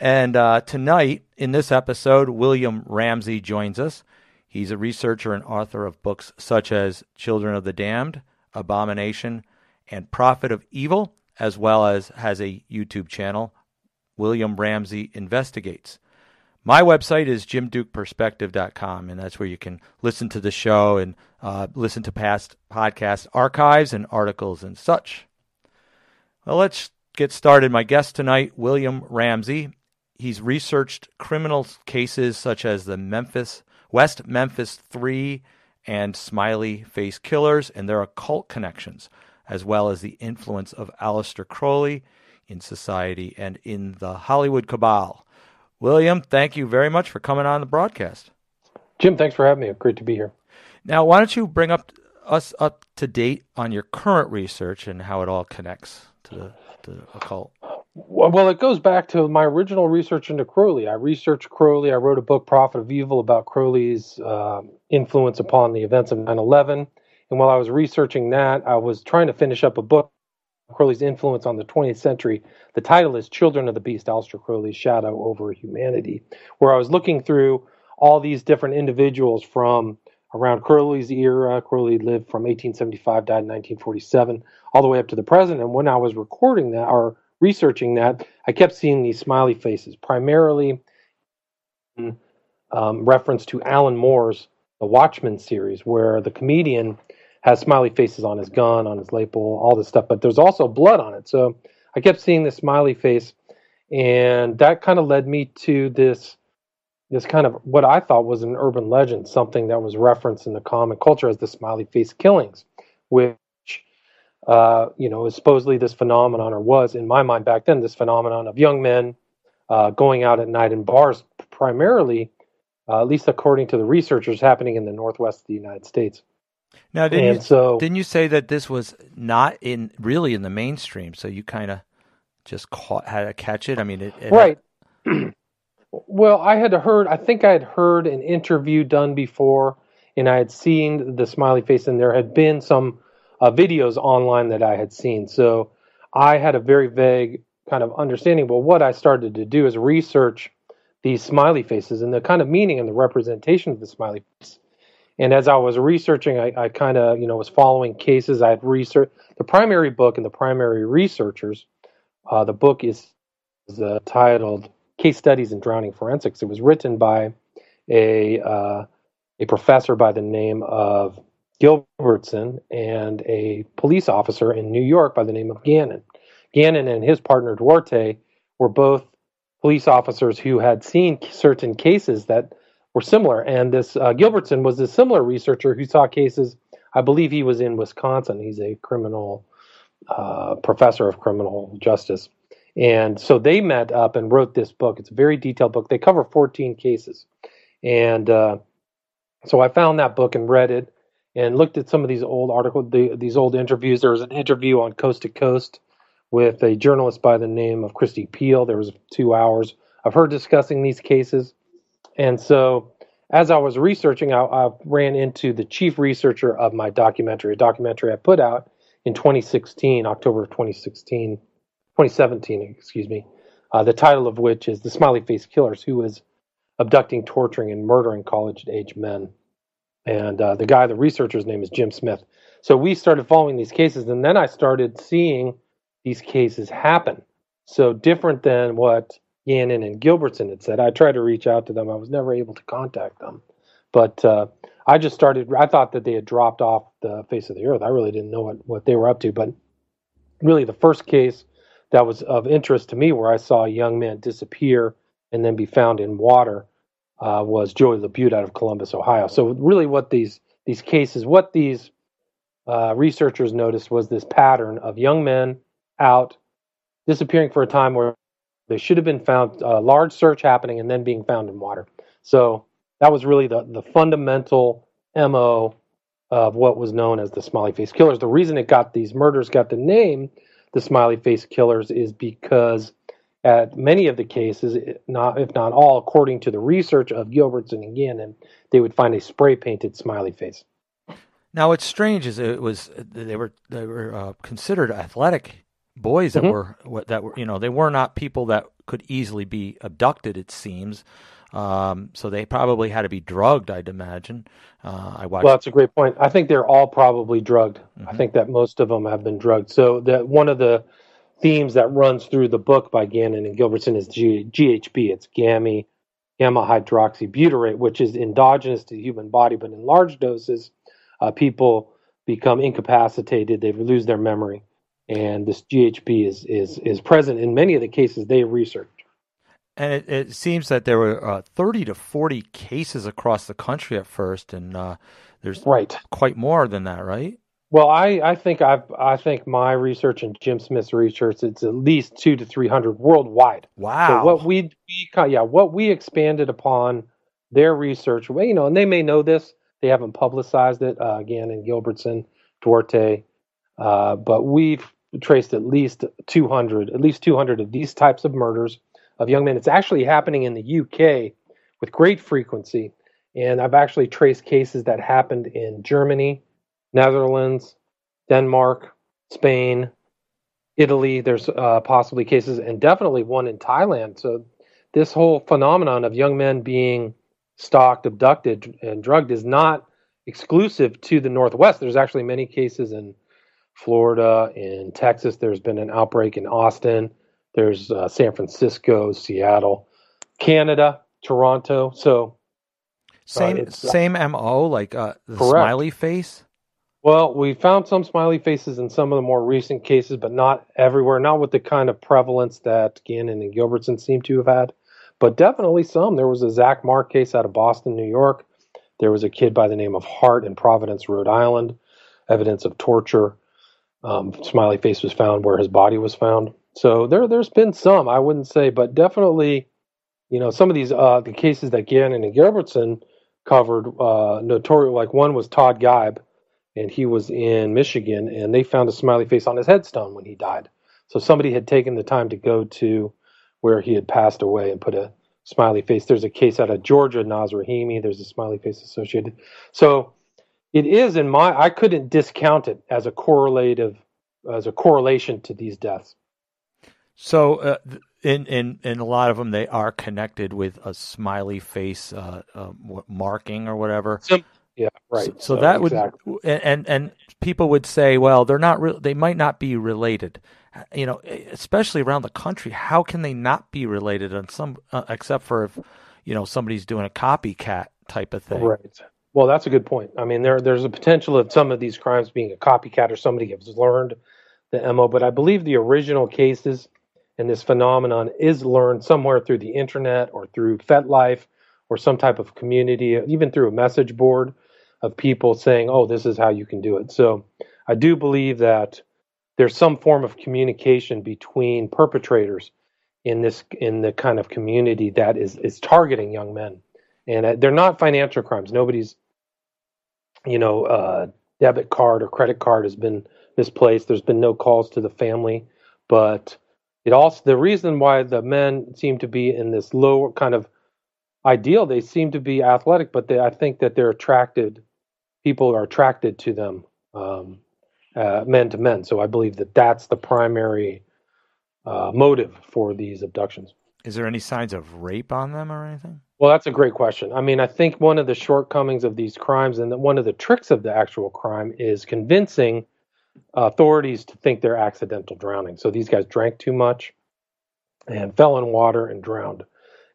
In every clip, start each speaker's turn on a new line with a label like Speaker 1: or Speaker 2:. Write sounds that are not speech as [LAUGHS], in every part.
Speaker 1: And uh, tonight, in this episode, William Ramsey joins us. He's a researcher and author of books such as Children of the Damned, Abomination, and Prophet of Evil, as well as has a YouTube channel, William Ramsey Investigates. My website is jimdukeperspective.com, and that's where you can listen to the show and uh, listen to past podcast archives and articles and such. Well, let's get started. My guest tonight, William Ramsey. He's researched criminal cases such as the Memphis West Memphis Three and Smiley Face Killers and their occult connections, as well as the influence of Aleister Crowley in society and in the Hollywood cabal. William, thank you very much for coming on the broadcast.
Speaker 2: Jim, thanks for having me. Great to be here.
Speaker 1: Now, why don't you bring up us up to date on your current research and how it all connects to the, to the occult?
Speaker 2: Well, it goes back to my original research into Crowley. I researched Crowley. I wrote a book, Prophet of Evil, about Crowley's uh, influence upon the events of 9 11. And while I was researching that, I was trying to finish up a book, Crowley's influence on the 20th century. The title is Children of the Beast Aleister Crowley's Shadow Over Humanity, where I was looking through all these different individuals from around Crowley's era. Crowley lived from 1875, died in 1947, all the way up to the present. And when I was recording that, or researching that, I kept seeing these smiley faces, primarily in um, reference to Alan Moore's The Watchmen series, where the comedian has smiley faces on his gun, on his label, all this stuff, but there's also blood on it. So I kept seeing this smiley face, and that kind of led me to this this kind of what I thought was an urban legend, something that was referenced in the common culture as the smiley face killings, which uh, you know, is supposedly this phenomenon, or was in my mind back then, this phenomenon of young men uh, going out at night in bars, primarily, uh, at least according to the researchers, happening in the northwest of the United States.
Speaker 1: Now, didn't you, so didn't you say that this was not in really in the mainstream? So you kind of just caught had to catch it. I mean, it, it
Speaker 2: right. Had... [CLEARS THROAT] well, I had heard. I think I had heard an interview done before, and I had seen the smiley face, and there had been some uh, videos online that I had seen. So I had a very vague kind of understanding. But what I started to do is research these smiley faces and the kind of meaning and the representation of the smiley face. And as I was researching, I, I kind of, you know, was following cases. I had researched the primary book and the primary researchers. Uh, the book is, is uh, titled "Case Studies in Drowning Forensics." It was written by a uh, a professor by the name of Gilbertson and a police officer in New York by the name of Gannon. Gannon and his partner Duarte were both police officers who had seen certain cases that were similar. And this uh, Gilbertson was a similar researcher who saw cases. I believe he was in Wisconsin. He's a criminal uh, professor of criminal justice. And so they met up and wrote this book. It's a very detailed book. They cover 14 cases. And uh, so I found that book and read it and looked at some of these old articles, the, these old interviews. There was an interview on Coast to Coast with a journalist by the name of Kristi Piehl. There was two hours of her discussing these cases, and so as I was researching, I, I ran into the chief researcher of my documentary, a documentary I put out in 2016, October of 2016, 2017, excuse me. Uh, the title of which is "The Smiley Face Killers," who is abducting, torturing, and murdering college-age men and uh, the guy, the researcher's name is Jim Smith. So we started following these cases, and then I started seeing these cases happen. So different than what Gannon and Gilbertson had said. I tried to reach out to them. I was never able to contact them, but uh, I just started. I thought that they had dropped off the face of the earth. I really didn't know what, what they were up to. But really, the first case that was of interest to me, where I saw a young man disappear and then be found in water, uh, was Joey Labute out of Columbus, Ohio. So really, what these these cases, what these uh, researchers noticed was this pattern of young men out disappearing for a time where they should have been found, a large search happening, and then being found in water. So that was really the the fundamental mo of what was known as the smiley face killers. The reason it got these murders got the name the smiley face killers is because at many of the cases, not if not all, according to the research of Gilbertson and Gannon, they would find a spray painted smiley face.
Speaker 1: Now, what's strange is it was they were they were uh, considered athletic boys that mm-hmm. were that were you know they were not people that could easily be abducted. It seems. Um, so they probably had to be drugged, I'd imagine. Uh, I watched.
Speaker 2: Well, that's a great point. I think they're all probably drugged. Mm-hmm. I think that most of them have been drugged. So that one of the themes that runs through the book by Gannon and Gilbertson is G- GHB. It's gamma gamma hydroxybutyrate, which is endogenous to the human body, but in large doses, uh, people become incapacitated. They lose their memory, and this GHB is is is present in many of the cases they researched.
Speaker 1: And it, it seems that there were uh, 30 to 40 cases across the country at first, and uh, there's
Speaker 2: right.
Speaker 1: quite more than that, right?
Speaker 2: Well, I, I think I've I think my research and Jim Smith's research it's at least two to three hundred worldwide.
Speaker 1: Wow.
Speaker 2: So what we, we yeah what we expanded upon their research, well, you know, and they may know this, they haven't publicized it uh, again in Gilbertson, Duarte, uh, but we've traced at least two hundred, at least two hundred of these types of murders of young men. It's actually happening in the UK with great frequency, and I've actually traced cases that happened in Germany Netherlands, Denmark, Spain, Italy. There's uh, possibly cases, and definitely one in Thailand. So this whole phenomenon of young men being stalked, abducted, and drugged is not exclusive to the Northwest. There's actually many cases in Florida, in Texas. There's been an outbreak in Austin. There's uh, San Francisco, Seattle, Canada, Toronto. So
Speaker 1: same uh, same mo like uh, the correct. smiley face.
Speaker 2: Well, we found some smiley faces in some of the more recent cases, but not everywhere. Not with the kind of prevalence that Gannon and Gilbertson seem to have had, but definitely some. There was a Zach Mark case out of Boston, New York. There was a kid by the name of Hart in Providence, Rhode Island. Evidence of torture. Um, smiley face was found where his body was found. So there, there's been some. I wouldn't say, but definitely, you know, some of these uh, the cases that Gannon and Gilbertson covered, uh, notorious. Like one was Todd Geib and he was in Michigan, and they found a smiley face on his headstone when he died. So somebody had taken the time to go to where he had passed away and put a smiley face. There's a case out of Georgia, Naz Rahimi. There's a smiley face associated. So it is in my. I couldn't discount it as a correlative, as a correlation to these deaths.
Speaker 1: So uh, in in in a lot of them, they are connected with a smiley face uh, uh, marking or whatever.
Speaker 2: Sim- yeah, right.
Speaker 1: So, so, that exactly. would and and people would say, well, they're not. Re- they might not be related. You know, especially around the country, how can they not be related? On some, uh, except for if you know somebody's doing a copycat type of thing.
Speaker 2: Right. Well, that's a good point. I mean, there there's a potential of some of these crimes being a copycat or somebody has learned the MO, but I believe the original cases and this phenomenon is learned somewhere through the internet or through FetLife or some type of community, even through a message board of people saying, "Oh, this is how you can do it." So I do believe that there's some form of communication between perpetrators in this in the kind of community that is is targeting young men, and uh, they're not financial crimes. Nobody's, you know, uh, debit card or credit card has been misplaced. There's been no calls to the family, but it also the reason why the men seem to be in this low kind of ideal. They seem to be athletic, but they, I think that they're attracted people are attracted to them um, uh, men to men. So I believe that that's the primary uh, motive for these abductions.
Speaker 1: Is there any signs of rape on them or anything?
Speaker 2: Well, that's a great question. I mean, I think one of the shortcomings of these crimes and one of the tricks of the actual crime is convincing authorities to think they're accidental drowning. So these guys drank too much and fell in water and drowned.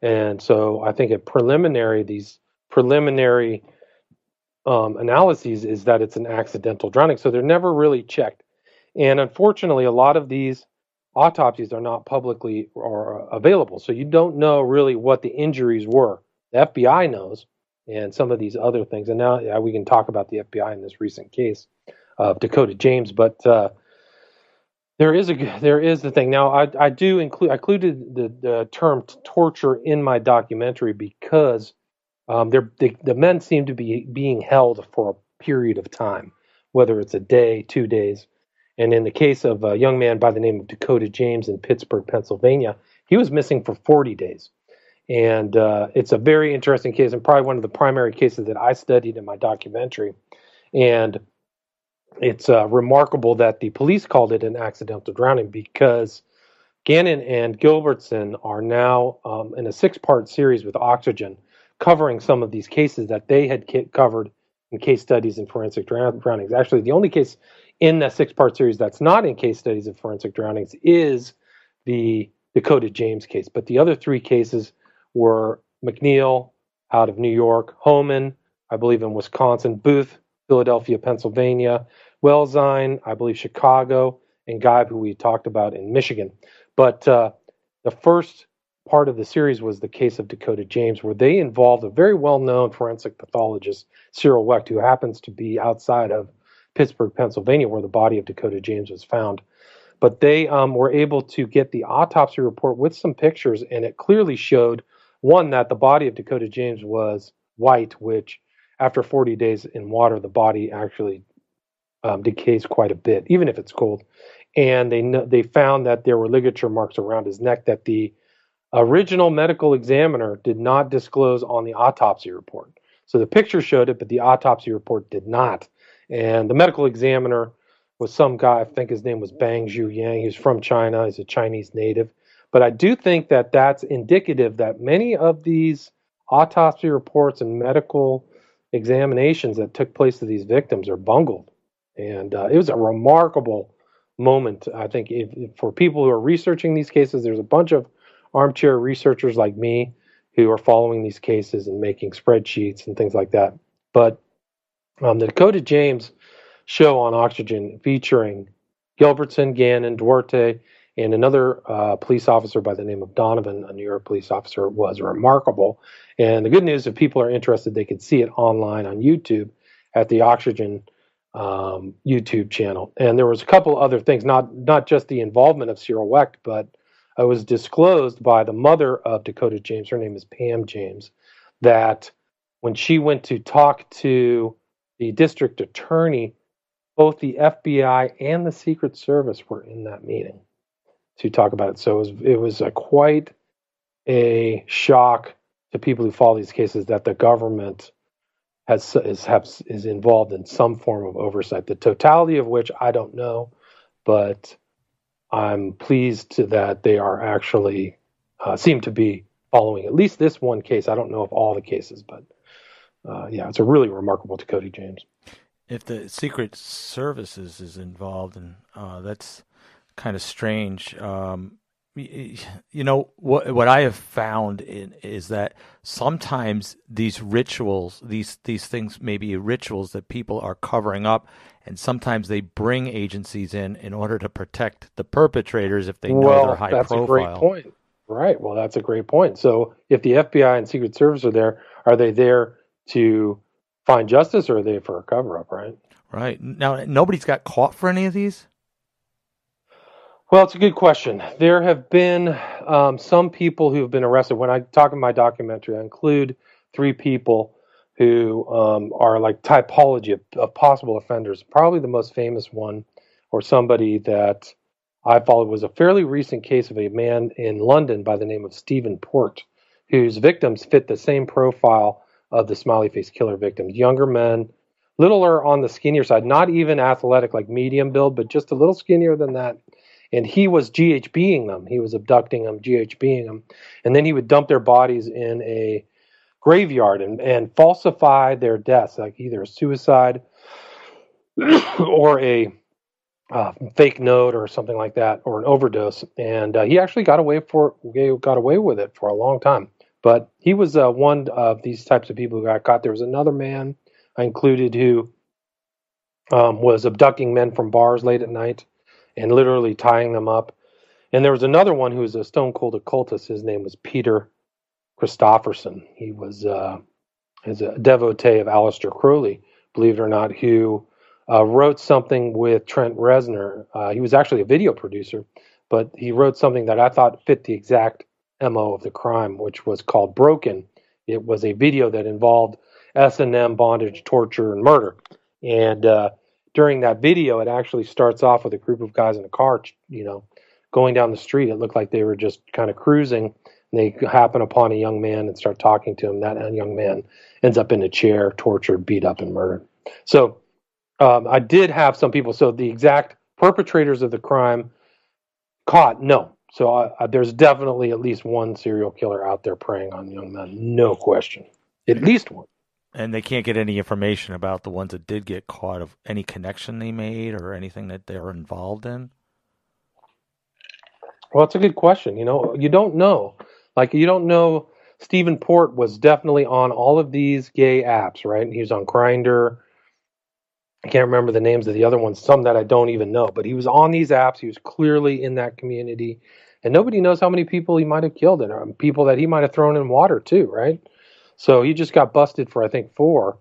Speaker 2: And so I think a preliminary, these preliminary um, analyses is that it's an accidental drowning. So they're never really checked. And unfortunately, a lot of these autopsies are not publicly or available. So you don't know really what the injuries were. The FBI knows, and some of these other things. And now yeah, we can talk about the FBI in this recent case of Dakota James. But uh, there is a there is the thing. Now I I do include I included the, the term torture in my documentary because um, the, the men seem to be being held for a period of time, whether it's a day, two days. And in the case of a young man by the name of Dakota James in Pittsburgh, Pennsylvania, he was missing for 40 days. And uh, it's a very interesting case and probably one of the primary cases that I studied in my documentary. And it's uh, remarkable that the police called it an accidental drowning because Gannon and Gilbertson are now um, in a six part series with Oxygen covering some of these cases that they had covered in case studies and forensic drownings. Actually, the only case in that six part series that's not in case studies of forensic drownings is the Dakota James case. But the other three cases were McNeil out of New York, Homan, I believe in Wisconsin, Booth, Philadelphia, Pennsylvania, Wellzine, I believe Chicago, and Guy, who we talked about in Michigan. But uh, the first part of the series was the case of Dakota James, where they involved a very well known forensic pathologist, Cyril Wecht, who happens to be outside of Pittsburgh, Pennsylvania, where the body of Dakota James was found. But they um, were able to get the autopsy report with some pictures, and it clearly showed one, that the body of Dakota James was white, which after 40 days in water, the body actually um, decays quite a bit, even if it's cold. And they they found that there were ligature marks around his neck that the original medical examiner did not disclose on the autopsy report. So the picture showed it, but the autopsy report did not. And the medical examiner was some guy, I think his name was Bang Zhu Yang. He's from China, he's a Chinese native. But I do think that that's indicative that many of these autopsy reports and medical examinations that took place to these victims are bungled. And uh, it was a remarkable moment. I think if, if for people who are researching these cases, there's a bunch of armchair researchers like me who are following these cases and making spreadsheets and things like that. But um, the Dakota James show on Oxygen featuring Gilbertson, Gannon, Duarte, and another uh, police officer by the name of Donovan, a New York police officer, was remarkable. And the good news, if people are interested, they can see it online on YouTube at the Oxygen um, YouTube channel. And there was a couple other things, not not just the involvement of Cyril Wecht, but it was disclosed by the mother of Dakota James. Her name is Pam James. That when she went to talk to the district attorney, both the FBI and the Secret Service were in that meeting to talk about it. So it was, it was a quite a shock to people who follow these cases that the government has is has, is involved in some form of oversight. The totality of which I don't know, but I'm pleased that they are actually uh, seem to be following at least this one case. I don't know of all the cases, but uh, yeah, it's a really remarkable Dakota James.
Speaker 1: If the Secret Services is involved, and uh, that's kind of strange. Um, you know what what I have found in, is that sometimes these rituals, these these things may be rituals that people are covering up, and sometimes they bring agencies in in order to protect the perpetrators if they know
Speaker 2: well,
Speaker 1: they're high
Speaker 2: that's
Speaker 1: profile.
Speaker 2: a great point. Right. Well, that's a great point. So, if the FBI and Secret Service are there, are they there to find justice, or are they for a cover up? Right.
Speaker 1: Right. Now, nobody's got caught for any of these.
Speaker 2: Well, it's a good question. There have been um, some people who have been arrested. When I talk in my documentary, I include three people who um, are like typology of, of, possible offenders. Probably the most famous one, or somebody that I followed, was a fairly recent case of a man in London by the name of Stephen Port, whose victims fit the same profile of the smiley face killer victims. Younger men, littler on the skinnier side, not even athletic like medium build, but just a little skinnier than that and he was GHBing them. He was abducting them, GHBing them, and then he would dump their bodies in a graveyard and, and falsify their deaths, like either a suicide [COUGHS] or a uh, fake note or something like that, or an overdose. And uh, he actually got away for got away with it for a long time. But he was uh, one of these types of people who got caught. There was another man I included who um, was abducting men from bars late at night and literally tying them up. And there was another one who was a stone cold occultist. His name was Peter Christopherson. He was uh, a devotee of Aleister Crowley, believe it or not, who uh, wrote something with Trent Reznor. Uh, he was actually a video producer, but he wrote something that I thought fit the exact mo of the crime, which was called Broken. It was a video that involved S and M, bondage, torture, and murder. And uh, during that video, it actually starts off with a group of guys in a car, you know, going down the street. It looked like they were just kind of cruising. They happen upon a young man and start talking to him. That young man ends up in a chair, tortured, beat up, and murdered. So Um, I did have some people. So the exact perpetrators of the crime caught, no. So there's definitely at least one serial killer out there preying on young men, no question. At least one.
Speaker 1: And they can't get any information about the ones that did get caught of any connection they made or anything that they're involved in.
Speaker 2: Well, it's a good question. You know, you don't know. Like you don't know. Stephen Port was definitely on all of these gay apps, right? He was on Grindr. I can't remember the names of the other ones. Some that I don't even know. But he was on these apps. He was clearly in that community, and nobody knows how many people he might have killed and um, people that he might have thrown in water too, right? So he just got busted for I think four.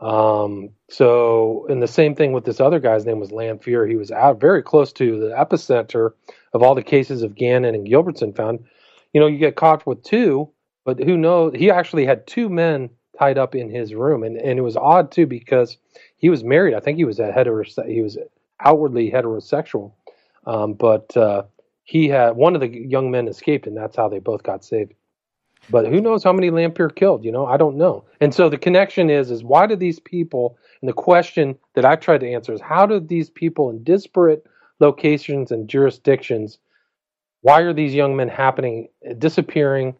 Speaker 2: Um, so, and the same thing with this other guy's name was Lanphier. He was out very close to the epicenter of all the cases of Gannon and Gilbertson found. You know, you get caught with two, but who knows? He actually had two men tied up in his room, and and it was odd too because he was married. I think he was a hetero. He was outwardly heterosexual, um, but uh, he had one of the young men escaped, and that's how they both got saved. But who knows how many Lanphier killed? You know, I don't know. And so the connection is is why do these people? And the question that I tried to answer is how do these people in disparate locations and jurisdictions, why are these young men happening, disappearing,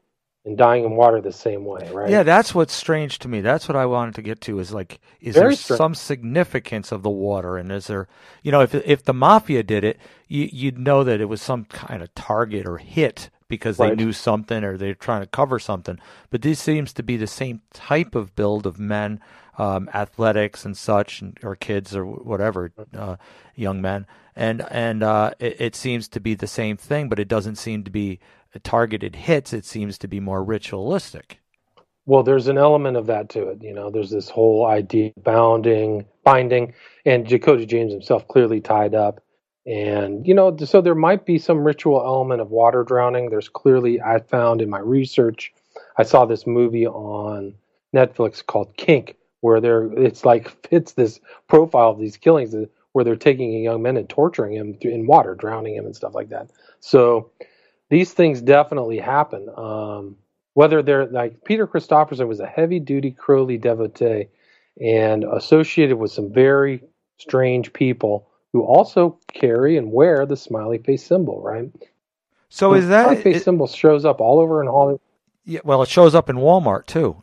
Speaker 2: and dying in water the same way? Right?
Speaker 1: Yeah, that's what's strange to me. That's what I wanted to get to. Is like, is Very there strange. some significance of the water? And is there, you know, if if the mafia did it, you, you'd know that it was some kind of target or hit because right. they knew something or they're trying to cover something. But this seems to be the same type of build of men, um, athletics and such, and, or kids or whatever, uh, young men, and and uh, it, it, seems to be the same thing, but it doesn't seem to be targeted hits. It seems to be more ritualistic.
Speaker 2: Well, there's an element of that to it. You know, there's this whole idea of bounding, binding, and Dakota James himself clearly tied up and, you know, so there might be some ritual element of water drowning. There's clearly, I found in my research, I saw this movie on Netflix called Kink, where there it's like [LAUGHS] fits this profile of these killings where they're taking a young man and torturing him in water, drowning him and stuff like that. So these things definitely happen. Um, whether they're like Peter Christopherson was a heavy duty Crowley devotee and associated with some very strange people who also carry and wear the smiley face symbol, right?
Speaker 1: So the is that smiley
Speaker 2: face it, symbol shows up all over in Hollywood?
Speaker 1: Yeah, well, it shows up in Walmart too.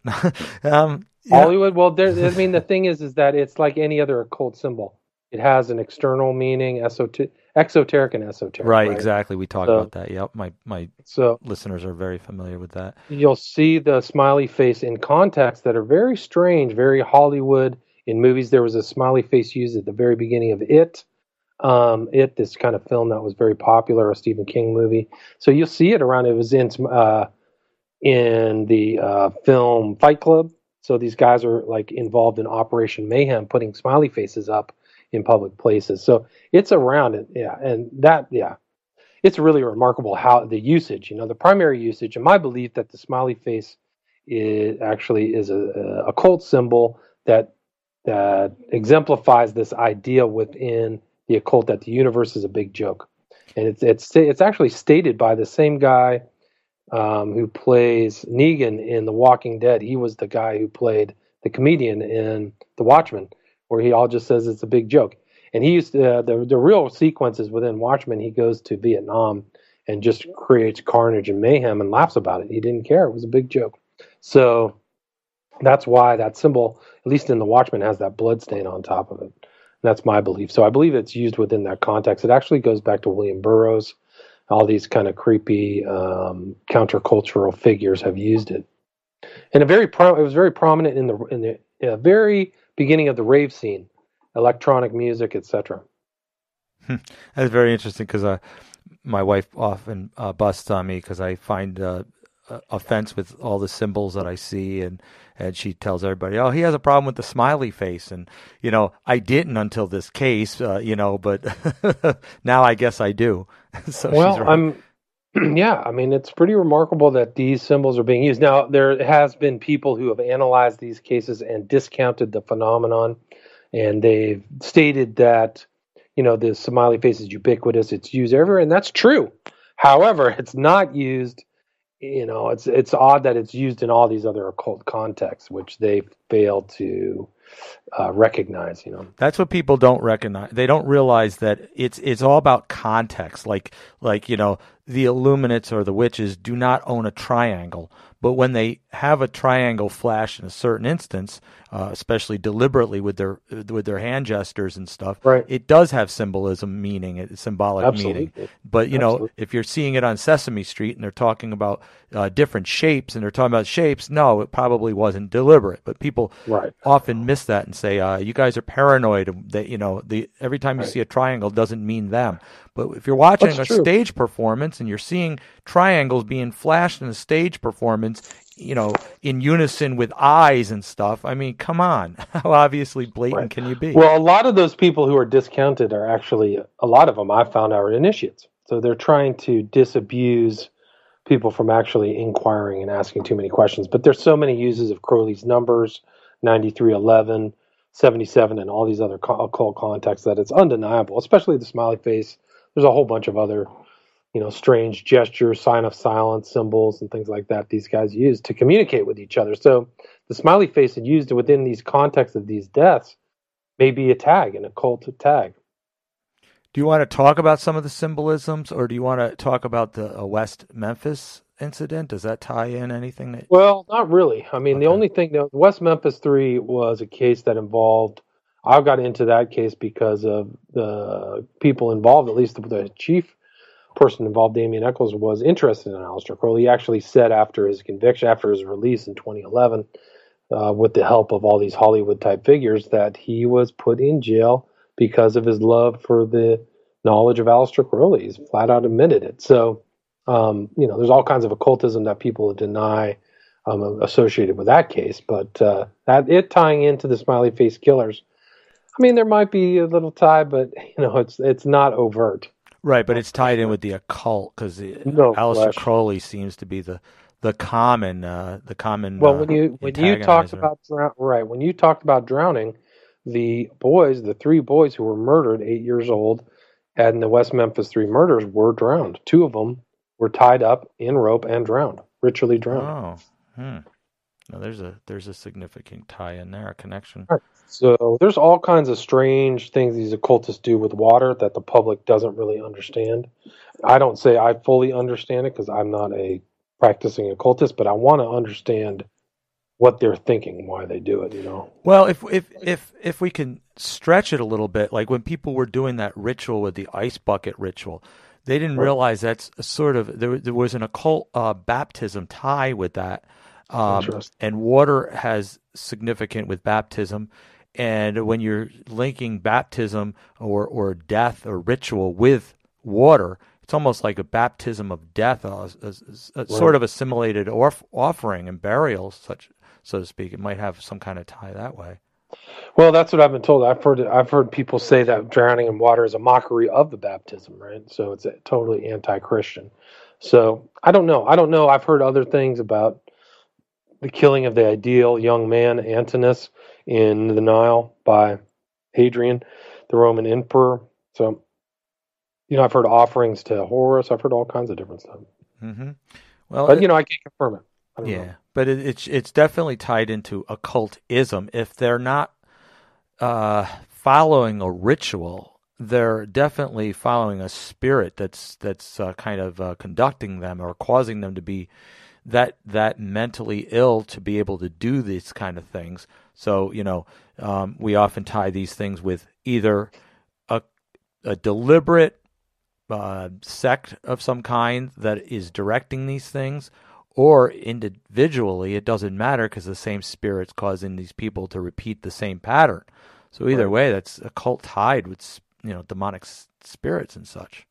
Speaker 1: [LAUGHS] um,
Speaker 2: Hollywood. Well, there, I mean, the thing is, is that it's like any other occult symbol. It has an external meaning, esoteric, exoteric and esoteric.
Speaker 1: Right, right? exactly. We talked so, about that. Yep, my my so listeners are very familiar with that.
Speaker 2: You'll see the smiley face in contexts that are very strange, very Hollywood. In movies, there was a smiley face used at the very beginning of It um, it this kind of film that was very popular, a Stephen King movie. So you'll see it around. It was in uh, in the uh, film Fight Club. So these guys are like involved in Operation Mayhem, putting smiley faces up in public places. So it's around it, yeah, and that yeah, it's really remarkable how the usage. You know, the primary usage, and my belief that the smiley face is actually is a, a cult symbol that that exemplifies this idea within the occult that the universe is a big joke, and it's it's it's actually stated by the same guy um, who plays Negan in The Walking Dead. He was the guy who played the comedian in The Watchmen, where he all just says it's a big joke. And he used to, uh, the the real sequences within Watchmen. He goes to Vietnam and just creates carnage and mayhem and laughs about it. He didn't care; it was a big joke. So that's why that symbol, at least in the Watchmen, has that blood stain on top of it. That's my belief. So I believe it's used within that context. It actually goes back to William Burroughs. All these kind of creepy um, countercultural figures have used it, and a very pro- it was very prominent in the in the uh, very beginning of the rave scene, electronic music, etc.
Speaker 1: That's very interesting because uh, my wife often uh, busts on me because I find uh, offense with all the symbols that I see, and and she tells everybody, "Oh, he has a problem with the smiley face," and you know, I didn't until this case, uh, you know, but [LAUGHS] now I guess I do. [LAUGHS] so
Speaker 2: well,
Speaker 1: right.
Speaker 2: I'm. [CLEARS THROAT] Yeah, I mean, it's pretty remarkable that these symbols are being used. Now, there has been people who have analyzed these cases and discounted the phenomenon, and they've stated that, you know, the smiley face is ubiquitous, it's used everywhere, and that's true. However, [LAUGHS] it's not used you know, it's it's odd that it's used in all these other occult contexts, which they fail to uh, recognize. You know,
Speaker 1: that's what people don't recognize. They don't realize that it's it's all about context. Like like you know, the Illuminates or the witches do not own a triangle, but when they have a triangle flash in a certain instance, uh, especially deliberately with their with their hand gestures and stuff,
Speaker 2: right.
Speaker 1: it does have symbolism, meaning, symbolic
Speaker 2: Absolutely.
Speaker 1: meaning. But you
Speaker 2: Absolutely.
Speaker 1: know, if you're seeing it on Sesame Street and they're talking about uh, different shapes and they're talking about shapes, no, it probably wasn't deliberate. But people
Speaker 2: Right.
Speaker 1: often miss that and say, uh, "You guys are paranoid." That you know, the every time you
Speaker 2: Right.
Speaker 1: see a triangle doesn't mean them. But if you're watching
Speaker 2: That's
Speaker 1: a
Speaker 2: true.
Speaker 1: stage performance and you're seeing triangles being flashed in a stage performance, you know, in unison with eyes and stuff, I mean, come on, [LAUGHS] how obviously blatant
Speaker 2: Right.
Speaker 1: can you be?
Speaker 2: Well, a lot of those people who are discounted are actually a lot of them I found out are initiates. So they're trying to disabuse people from actually inquiring and asking too many questions. But there's so many uses of Crowley's numbers, 9311, 77, and all these other occult contexts that it's undeniable, especially the smiley face. There's a whole bunch of other, you know, strange gestures, sign of silence, symbols, and things like that these guys use to communicate with each other. So the smiley face used within these contexts of these deaths may be a tag, an occult tag.
Speaker 1: do you want to talk about some of the symbolisms, or do you want to talk about the uh, West Memphis incident? Does that tie in anything that?
Speaker 2: Well, not really. I mean, the only thing, the West Memphis Three was a case that involved. I got into that case because of the people involved. At least the, the chief person involved, Damien Echols, was interested in Aleister Crowley. He actually said after his conviction, after his release in 2011, uh, with the help of all these Hollywood type figures, that he was put in jail because of his love for the knowledge of Aleister Crowley. He's flat out admitted it. So, um, you know, there's all kinds of occultism that people deny um, associated with that case, but uh, that it tying into the smiley face killers. I mean, there might be a little tie, but [LAUGHS] you know, it's it's not overt.
Speaker 1: Right, but it's tied in with the occult because
Speaker 2: No
Speaker 1: Aleister
Speaker 2: flesh.
Speaker 1: Crowley seems to be the the common the the common.
Speaker 2: Well,
Speaker 1: uh,
Speaker 2: when you when you talked about right when you talked about drowning, the boys, the three boys who were murdered, eight years old, and the West Memphis Three murders were drowned. Two of them were tied up in rope and drowned, ritually drowned.
Speaker 1: Oh, hmm. No, there's a there's a significant tie in there, a connection.
Speaker 2: So there's all kinds of strange things these occultists do with water that the public doesn't really understand. I don't say I fully understand it because I'm not a practicing occultist, but I want to understand what they're thinking, why they do it. You know.
Speaker 1: Well, if if if if we can stretch it a little bit, like when people were doing that ritual with the ice bucket ritual, they didn't realize that's sort of there. There was an occult uh, baptism tie with that, um, and water has significant with baptism. And when you're linking baptism or or death or ritual with water, it's almost like a baptism of death, a, a- a- sort of assimilated orf- offering and burial, such so to speak. It might have some kind of tie that way.
Speaker 2: Well, that's what I've been told. I've heard I've heard people say that drowning in water is a mockery of the baptism, right? So it's a, totally anti-Christian. So I don't know. I don't know. I've heard other things about the killing of the ideal young man Antinous in the Nile by Hadrian, the Roman emperor. So you know, I've heard offerings to Horus. I've heard all kinds of different stuff.
Speaker 1: hmm Well,
Speaker 2: But you know, I can't confirm it.
Speaker 1: Yeah,
Speaker 2: know.
Speaker 1: But it, it's it's definitely tied into occultism. If they're not uh, following a ritual, they're definitely following a spirit that's that's uh, kind of uh, conducting them or causing them to be that that mentally ill to be able to do these kind of things. So you know, um, we often tie these things with either a a deliberate uh, sect of some kind that is directing these things, or individually, it doesn't matter because the same spirit's causing these people to repeat the same pattern. So either
Speaker 2: Right.
Speaker 1: way, that's a cult tied with you know demonic s- spirits and such.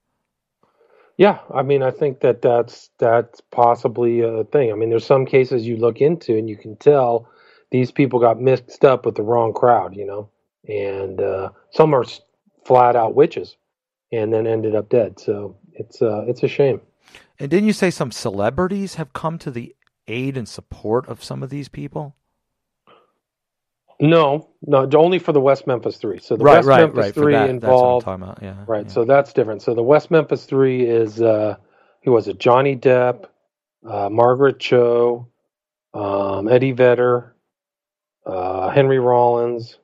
Speaker 2: Yeah, I mean, I think that that's that's possibly a thing. I mean, there's some cases you look into and you can tell these people got mixed up with the wrong crowd, you know, and uh, some are flat out witches, and then ended up dead. So it's uh, it's a shame.
Speaker 1: And didn't you say some celebrities have come to the aid and support of some of these people?
Speaker 2: No, no, only for the West Memphis Three. So the
Speaker 1: right,
Speaker 2: West
Speaker 1: right,
Speaker 2: Memphis
Speaker 1: right.
Speaker 2: Three
Speaker 1: that,
Speaker 2: involved
Speaker 1: that's what I'm talking about. Yeah,
Speaker 2: Right,
Speaker 1: yeah.
Speaker 2: so that's different. So the West Memphis Three is uh, who was it? Johnny Depp, uh, Margaret Cho, um, Eddie Vedder, uh, Henry Rollins.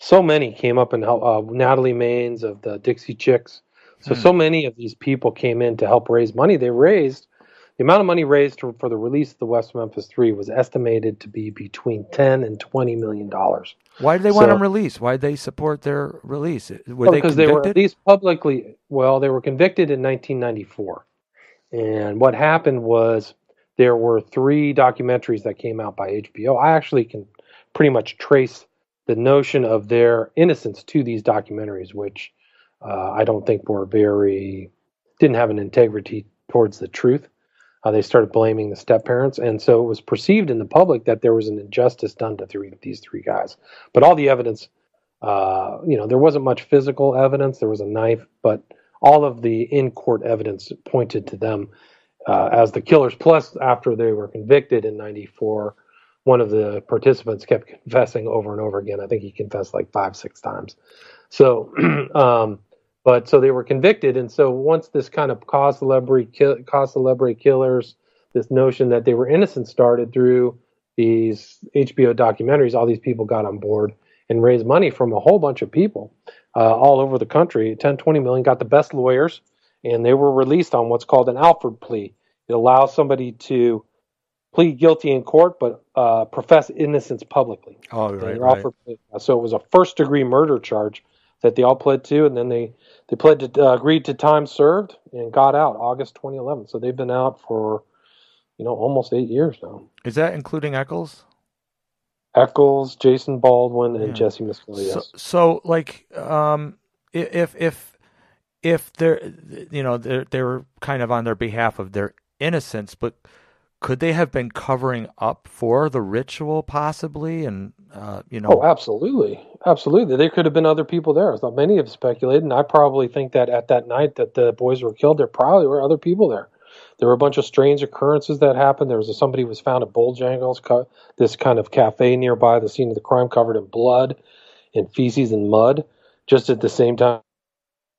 Speaker 2: So many came up and helped. Uh, Natalie Maines of the Dixie Chicks. So
Speaker 1: Hmm.
Speaker 2: so many of these people came in to help raise money. They raised the amount of money raised for the release of the West Memphis Three was estimated to be between ten and twenty million dollars.
Speaker 1: Why did they want them released? Why did they support their release? Were
Speaker 2: Well,
Speaker 1: they
Speaker 2: because they were at least publicly well they were convicted in 1994 and what happened was there were three documentaries that came out by hbo i actually can pretty much trace the notion of their innocence to these documentaries which uh, i don't think were very didn't have an integrity towards the truth uh, they started blaming the step parents and so it was perceived in the public that there was an injustice done to three, these three guys but all the evidence uh, you know, there wasn't much physical evidence. There was a knife, but all of the in court evidence pointed to them uh, as the killers. Plus, after they were convicted in '94, one of the participants kept [LAUGHS] confessing over and over again. I think he confessed like five, six times. So, [CLEARS THROAT] um, but so they were convicted, and so once this kind of cause celebrity, kill, cause celebrity killers, this notion that they were innocent started through these HBO documentaries. All these people got on board and raised money from a whole bunch of people uh, all over the country. 10, 20 million got the best lawyers, and they were released on what's called an Alford plea. It allows somebody to plead guilty in court, but uh, profess innocence publicly.
Speaker 1: oh, right, right.
Speaker 2: Plea. So it was a first degree murder charge that they all pled to, and then they they pled to uh, agreed to time served and got out August 2011. So they've been out for you know almost eight years now.
Speaker 1: Is that including Echols?
Speaker 2: Echols, Jason Baldwin, and
Speaker 1: Yeah.
Speaker 2: Jessie Misskelley.
Speaker 1: So, so like, um, if if if they're you know they're they were kind of on their behalf of their innocence, but could they have been covering up for the ritual possibly? And uh, you know,
Speaker 2: Oh, absolutely, absolutely. There could have been other people there. So many have speculated, and I probably think that at that night that the boys were killed, there probably were other people there. There were a bunch of strange occurrences that happened. There was a, somebody was found at Bojangles, co- this kind of cafe nearby the scene of the crime, covered in blood, and feces and mud. Just at the same time,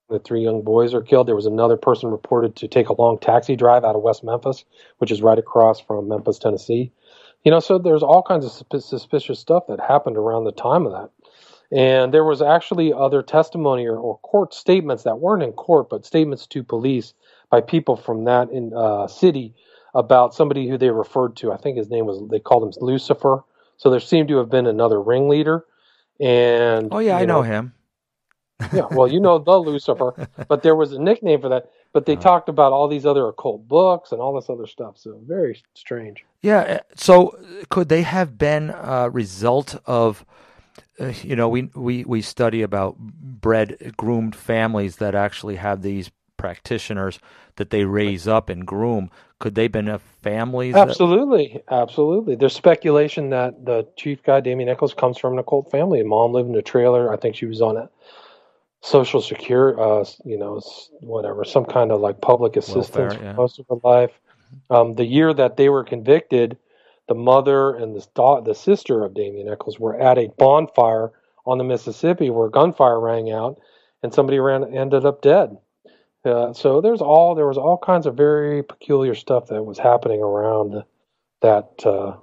Speaker 2: the three young boys are killed. There was another person reported to take a long taxi drive out of West Memphis, which is right across from Memphis, Tennessee. You know, so there's all kinds of suspicious stuff that happened around the time of that. And there was actually other testimony or, or court statements that weren't in court, but statements to police by people from that in uh, city about somebody who they referred to. I think his name was they called him Lucifer. So there seemed to have been another ringleader. And
Speaker 1: oh yeah, I
Speaker 2: you
Speaker 1: know him.
Speaker 2: yeah, well, you know the Lucifer, [LAUGHS] but there was a nickname for that. But they
Speaker 1: Uh-huh.
Speaker 2: talked about all these other occult books and all this other stuff. So very strange.
Speaker 1: Yeah. uh, So could they have been a result of, uh, you know, we we we study about bred groomed families that actually have these practitioners that they raise up and groom. Could they been a families? that-
Speaker 2: Absolutely, absolutely. There's speculation that the chief guy, Damien Echols, comes from an occult family. Mom lived in a trailer. I think she was on a social secure, uh, you know, whatever, some kind of like public assistance
Speaker 1: Welfare,
Speaker 2: for
Speaker 1: yeah.
Speaker 2: most of her life. Um, the year that they were convicted, the mother and the da- the sister of Damien Echols were at a bonfire on the Mississippi where gunfire rang out, and somebody ran ended up dead. Uh, so there's all there was all kinds of very peculiar stuff that was happening around that uh,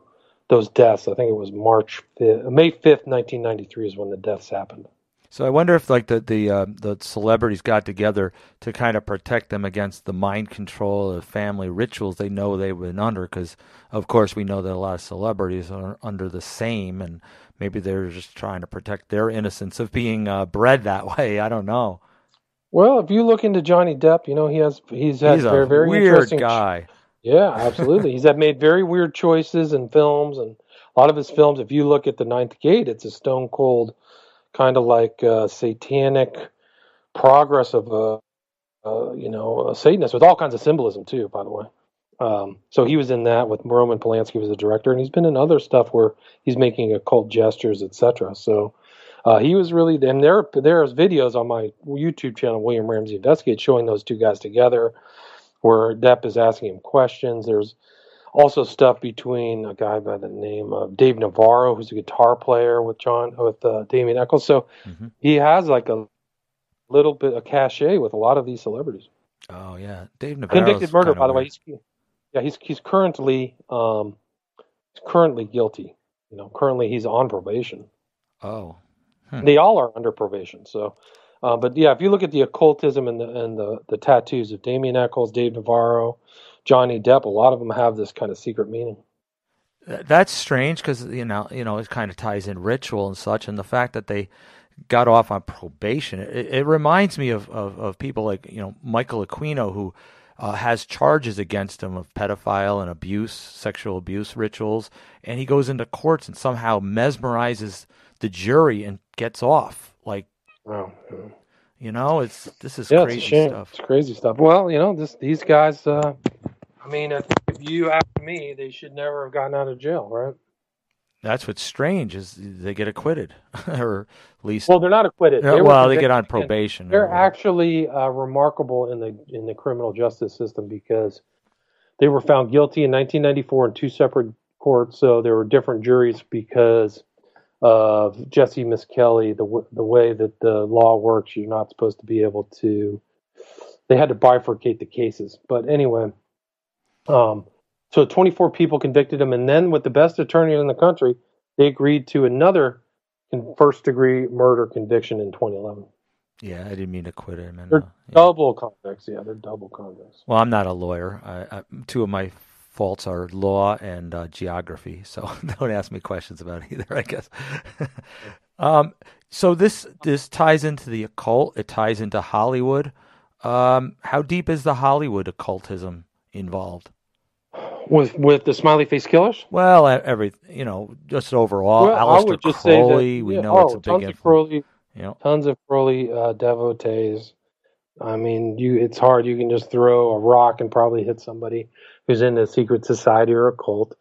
Speaker 2: those deaths. I think it was March 5th, May fifth, nineteen ninety three, is when the deaths happened.
Speaker 1: So I wonder if like the the uh, the celebrities got together to kind of protect them against the mind control of family rituals they know they've been under because of course we know that a lot of celebrities are under the same and maybe they're just trying to protect their innocence of being uh, bred that [LAUGHS] way. I don't know.
Speaker 2: Well, if you look into Johnny Depp, you know he has he's had
Speaker 1: He's a
Speaker 2: very very
Speaker 1: weird
Speaker 2: interesting
Speaker 1: guy.
Speaker 2: Yeah, absolutely. He's had made very weird choices in films, and a lot of his films. If you look at the Ninth Gate, it's a stone cold kind of like uh, satanic progress of a, you know, a Satanist with all kinds of symbolism too. By the way, um, so he was in that with Roman Polanski was the director, and he's been in other stuff where he's making occult gestures, etc. So. Uh, he was really, and there there's videos on my YouTube channel, William Ramsey Investigate, showing those two guys together where Depp is asking him questions. There's also stuff between a guy by the name of Dave Navarro, who's a guitar player with John with uh, Damien Echols. So
Speaker 1: Mhm.
Speaker 2: he has like a little bit of cachet with a lot of these celebrities.
Speaker 1: Oh yeah, Dave Navarro.
Speaker 2: Convicted murder, by the way. He's, yeah, he's he's currently um, he's currently guilty. You know, currently he's on probation.
Speaker 1: Oh,
Speaker 2: Hmm. They all are under probation. So, uh, but yeah, if you look at the occultism and the and the, the tattoos of Damien Echols, Dave Navarro, Johnny Depp, a lot of them have this kind of secret meaning.
Speaker 1: That's strange because you know you know it kind of ties in ritual and such, and the fact that they got off on probation. It, it reminds me of, of, of people like you know Michael Aquino who uh, has charges against him of pedophile and abuse, sexual abuse rituals, and he goes into courts and somehow mesmerizes the jury and gets off. Like,
Speaker 2: wow.
Speaker 1: you know, it's this is
Speaker 2: yeah,
Speaker 1: crazy
Speaker 2: it's
Speaker 1: stuff.
Speaker 2: It's crazy stuff. Well, you know, this these guys. Uh, I mean, if, if you ask me, they should never have gotten out of jail, right?
Speaker 1: That's what's strange is they get acquitted, [LAUGHS] or at least.
Speaker 2: Well, they're not acquitted.
Speaker 1: They well, they get on probation.
Speaker 2: They're actually uh, remarkable in the in the criminal justice system because they were found guilty in 1994 in two separate courts. So there were different juries because of Jessie Misskelley, the the way that the law works, you're not supposed to be able to. They had to bifurcate the cases, but anyway, um, so 24 people convicted him, and then with the best attorney in the country, they agreed to another first degree murder conviction in 2011.
Speaker 1: Yeah, I didn't mean to quit him.
Speaker 2: And, they're yeah. double convicts. Yeah, they're double convicts.
Speaker 1: Well, I'm not a lawyer. I, I, two of my faults are law and uh, geography, so [LAUGHS] don't ask me questions about [LAUGHS] either. I guess. [LAUGHS] um, so this this ties into the occult. It ties into Hollywood. Um, how deep is the Hollywood occultism involved?
Speaker 2: with with the smiley face killers?
Speaker 1: Well, every you know, just overall, well, Aleister just Crowley. That, we know oh, it's a big
Speaker 2: tons Of Crowley, you know, tons of Crowley uh, devotees. I mean, you it's hard. You can just throw a rock and probably hit somebody who's in a secret society or a cult.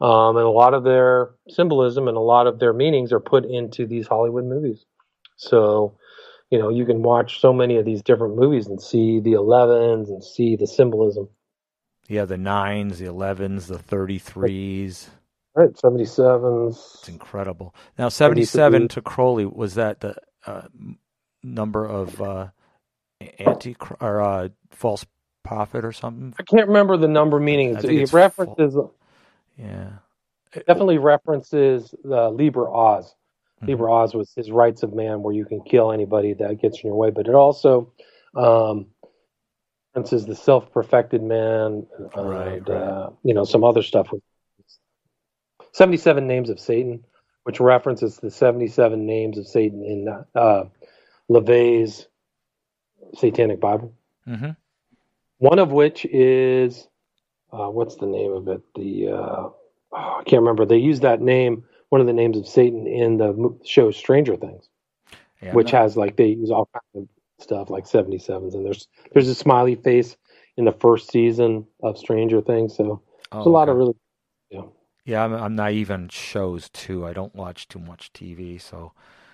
Speaker 2: Um, and a lot of their symbolism and a lot of their meanings are put into these Hollywood movies. So, you know, you can watch so many of these different movies and see the 11s and see the symbolism.
Speaker 1: Yeah, the nines, the elevens, the thirty-threes.
Speaker 2: Right, seventy-sevens.
Speaker 1: It's incredible. Now, seventy-seven to Crowley was that the uh, number of uh, anti or uh, false prophet or something?
Speaker 2: I can't remember the number meaning. It references. Fa-
Speaker 1: yeah.
Speaker 2: Definitely references uh, Liber Oz. Mm-hmm. Liber Oz was his rights of man, where you can kill anybody that gets in your way. But it also um, is the self-perfected man,
Speaker 1: right,
Speaker 2: and, right. Uh, you know some other stuff. Seventy-seven names of Satan, which references the seventy-seven names of Satan in uh, LaVey's Satanic Bible.
Speaker 1: Mm-hmm.
Speaker 2: One of which is uh, what's the name of it? The uh, oh, I can't remember. They use that name, one of the names of Satan, in the show Stranger Things, yeah, which has like they use all kinds of stuff like 77s and there's there's a smiley face in the first season of Stranger Things so there's oh, a lot okay. of really yeah
Speaker 1: yeah I'm, I'm naive on shows too I don't watch too much TV so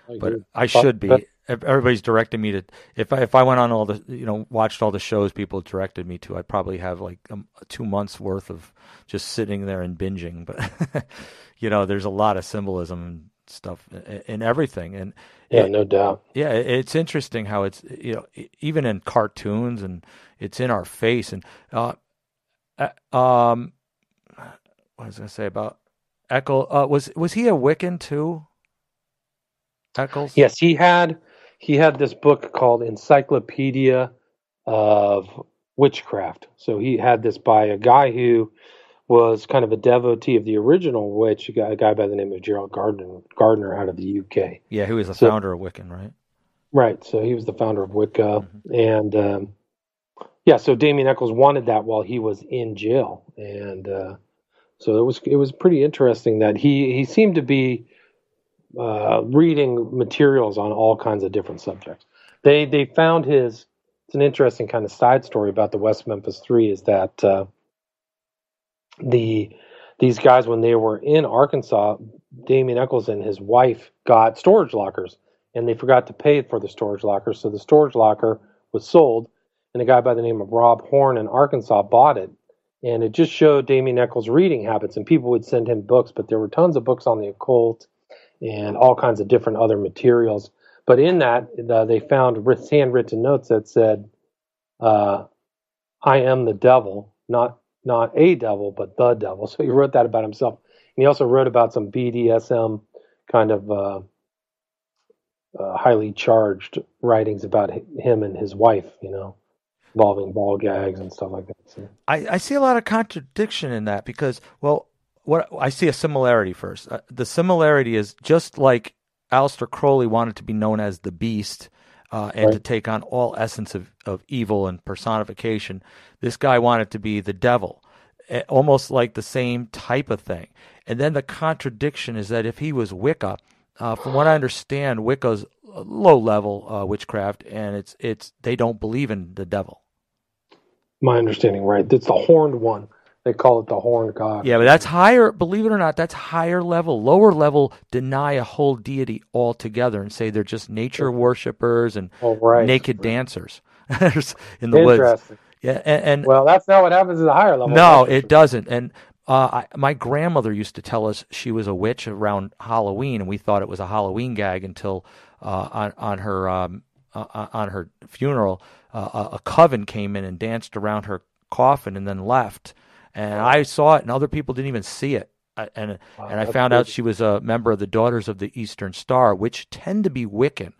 Speaker 1: I but I should be everybody's directing me to if I if I went on all the you know watched all the shows people directed me to I'd probably have like um, two months worth of just sitting there and binging but [LAUGHS] you know there's a lot of symbolism and stuff in everything and
Speaker 2: yeah, no doubt.
Speaker 1: Yeah, it's interesting how it's you know even in cartoons and it's in our face and uh, uh um what was I gonna say about Echols? Uh, was was he a Wiccan too? Echols?
Speaker 2: Yes, he had he had this book called Encyclopedia of Witchcraft. So he had this by a guy who was kind of a devotee of the original witch, a guy, a guy by the name of Gerald Gardner, Gardner out of the UK.
Speaker 1: Yeah, who was the so, founder of Wiccan, right?
Speaker 2: Right. So he was the founder of Wicca, mm-hmm. and um, yeah, so Damien Echols wanted that while he was in jail, and uh, so it was it was pretty interesting that he he seemed to be uh, reading materials on all kinds of different subjects. They they found his. It's an interesting kind of side story about the West Memphis Three is that. Uh, the these guys when they were in Arkansas, Damien Echols and his wife got storage lockers, and they forgot to pay for the storage locker, so the storage locker was sold, and a guy by the name of Rob Horn in Arkansas bought it, and it just showed Damien Echols' reading habits, and people would send him books, but there were tons of books on the occult and all kinds of different other materials. But in that, they found handwritten notes that said, uh, "I am the devil, not not a devil, but the devil. [LAUGHS] So he wrote that about himself. And he also wrote about some BDSM kind of uh, uh, highly charged writings about him and his wife, you know, involving ball gags and stuff like that. So.
Speaker 1: I, I see a lot of contradiction in that because, well, what I see a similarity first. Uh, the similarity is just like Aleister Crowley wanted to be known as the Beast uh, and right. to take on all essence of, of evil and personification. This guy wanted to be the devil, almost like the same type of thing. And then the contradiction is that if he was Wicca, uh, from what I understand, Wicca's low level uh, witchcraft, and it's it's they don't believe in the devil.
Speaker 2: My understanding, right? It's the horned one. They call it the horned god.
Speaker 1: Yeah, but that's higher. Believe it or not, that's higher level. Lower level deny a whole deity altogether and say they're just nature worshippers and
Speaker 2: oh, right.
Speaker 1: naked dancers [LAUGHS] in the woods. Yeah, and, and,
Speaker 2: well, that's not what happens at the higher level.
Speaker 1: No, it doesn't. And uh, I, my grandmother used to tell us she was a witch around Halloween, and we thought it was a Halloween gag until uh, on on her um, uh, uh on her funeral, uh, a coven came in and danced around her coffin and then left. And I saw it, and other people didn't even see it. I, and wow, and I found crazy. out she was a member of the Daughters of the Eastern Star, which tend to be Wiccan.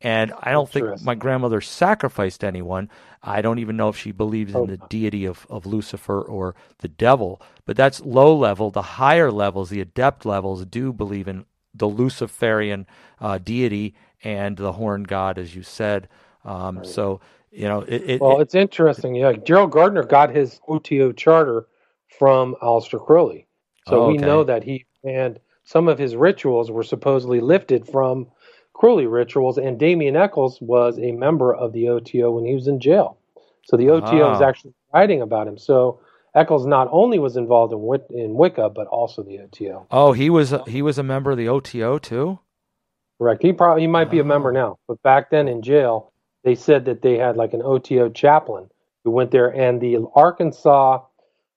Speaker 1: And I don't think my grandmother sacrificed anyone. I don't even know if she believes in oh. the deity of, of Lucifer or the devil. But that's low level. The higher levels, the adept levels, do believe in the Luciferian uh, deity and the horn god, as you said. Um, right. So you know, it, it,
Speaker 2: well, it's interesting. Yeah, Gerald Gardner got his OTO charter from Aleister Crowley, so oh, okay. we know that he and some of his rituals were supposedly lifted from Crowley rituals, and Damien Echols was a member of the OTO when he was in jail. So the OTO oh. was actually writing about him. So Echols not only was involved in in Wicca, but also the OTO.
Speaker 1: Oh, he was a, he was a member of the OTO too.
Speaker 2: Correct. He probably he might be a member now, but back then in jail, they said that they had like an OTO chaplain who went there, and the Arkansas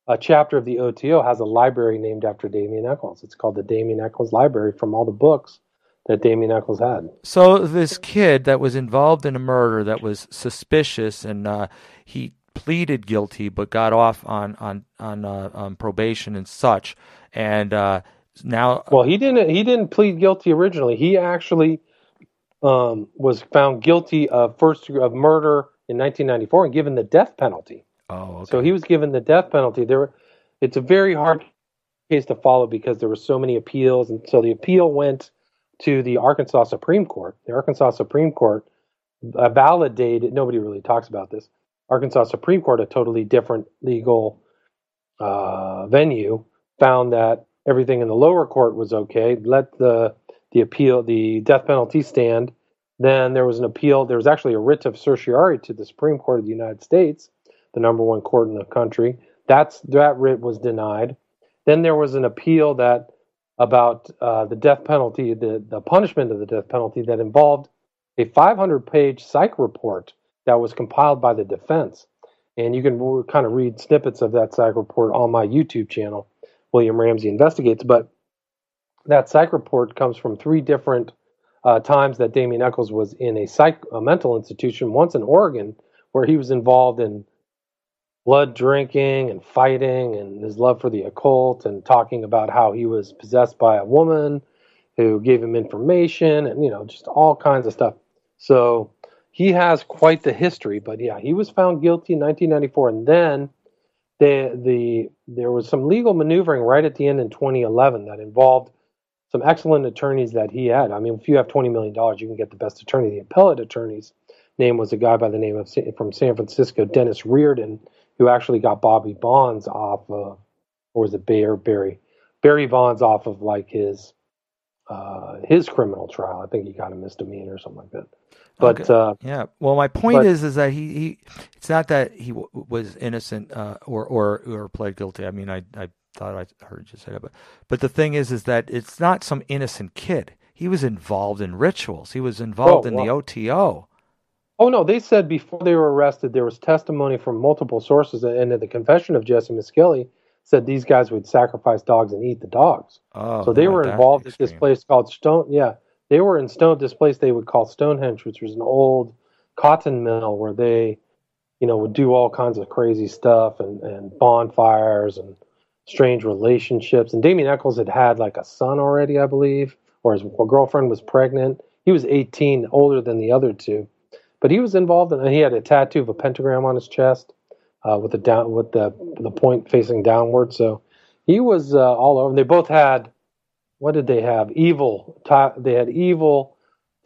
Speaker 2: a chapter of the OTO has a library named after Damien Echols. It's called the Damien Echols Library from all the books that Damien Echols had.
Speaker 1: So this kid that was involved in a murder that was suspicious, and uh, he pleaded guilty but got off on on on, uh, on probation and such, and uh, now.
Speaker 2: Well, he didn't. He didn't plead guilty originally. He actually um, was found guilty of first of murder in 1994 and given the death penalty.
Speaker 1: Oh, okay.
Speaker 2: So he was given the death penalty. There, it's a very hard case to follow because there were so many appeals, and so the appeal went to the Arkansas Supreme Court. The Arkansas Supreme Court uh, validated. Nobody really talks about this. Arkansas Supreme Court, a totally different legal uh, venue, found that everything in the lower court was okay. Let the the appeal, the death penalty stand. Then there was an appeal. There was actually a writ of certiorari to the Supreme Court of the United States, the number one court in the country. That's that writ was denied. Then there was an appeal that about uh, the death penalty, the, the punishment of the death penalty that involved a 500 page psych report that was compiled by the defense. And you can kind of read snippets of that psych report on my YouTube channel, William Ramsey Investigates. But that psych report comes from three different uh, times that Damien Echols was in a psych a mental institution. Once in Oregon, where he was involved in blood drinking and fighting, and his love for the occult, and talking about how he was possessed by a woman who gave him information, and you know, just all kinds of stuff. So he has quite the history. But yeah, he was found guilty in 1994, and then the the there was some legal maneuvering right at the end in 2011 that involved some excellent attorneys that he had. I mean, if you have twenty million dollars, you can get the best attorney. The appellate attorney's name was a guy by the name of from San Francisco, Dennis Riordan, who actually got Bobby Bonds off of, or was it Bear Barry Barry Bonds off of like his uh, his criminal trial. I think he got a misdemeanor or something like that. But okay. uh,
Speaker 1: yeah, well, my point but, is, is that he, he, it's not that he w- was innocent uh, or or or pled guilty. I mean, I I thought I heard you say that, but but the thing is, is that it's not some innocent kid. He was involved in rituals. He was involved oh, in the OTO.
Speaker 2: Oh no, they said before they were arrested, there was testimony from multiple sources, and in the confession of Jessie Misskelley said these guys would sacrifice dogs and eat the dogs.
Speaker 1: Oh,
Speaker 2: so they were involved at this place called Stone. Yeah, they were in Stone. This place they would call Stonehenge, which was an old cotton mill where they, you know, would do all kinds of crazy stuff and and bonfires and strange relationships. And Damien Echols had had like a son already, I believe, or his girlfriend was pregnant. He was 18, older than the other two, but he was involved, and he had a tattoo of a pentagram on his chest uh, with the down with the the point facing downward. So he was uh, all over. They both had what did they have? Evil. Ta- they had evil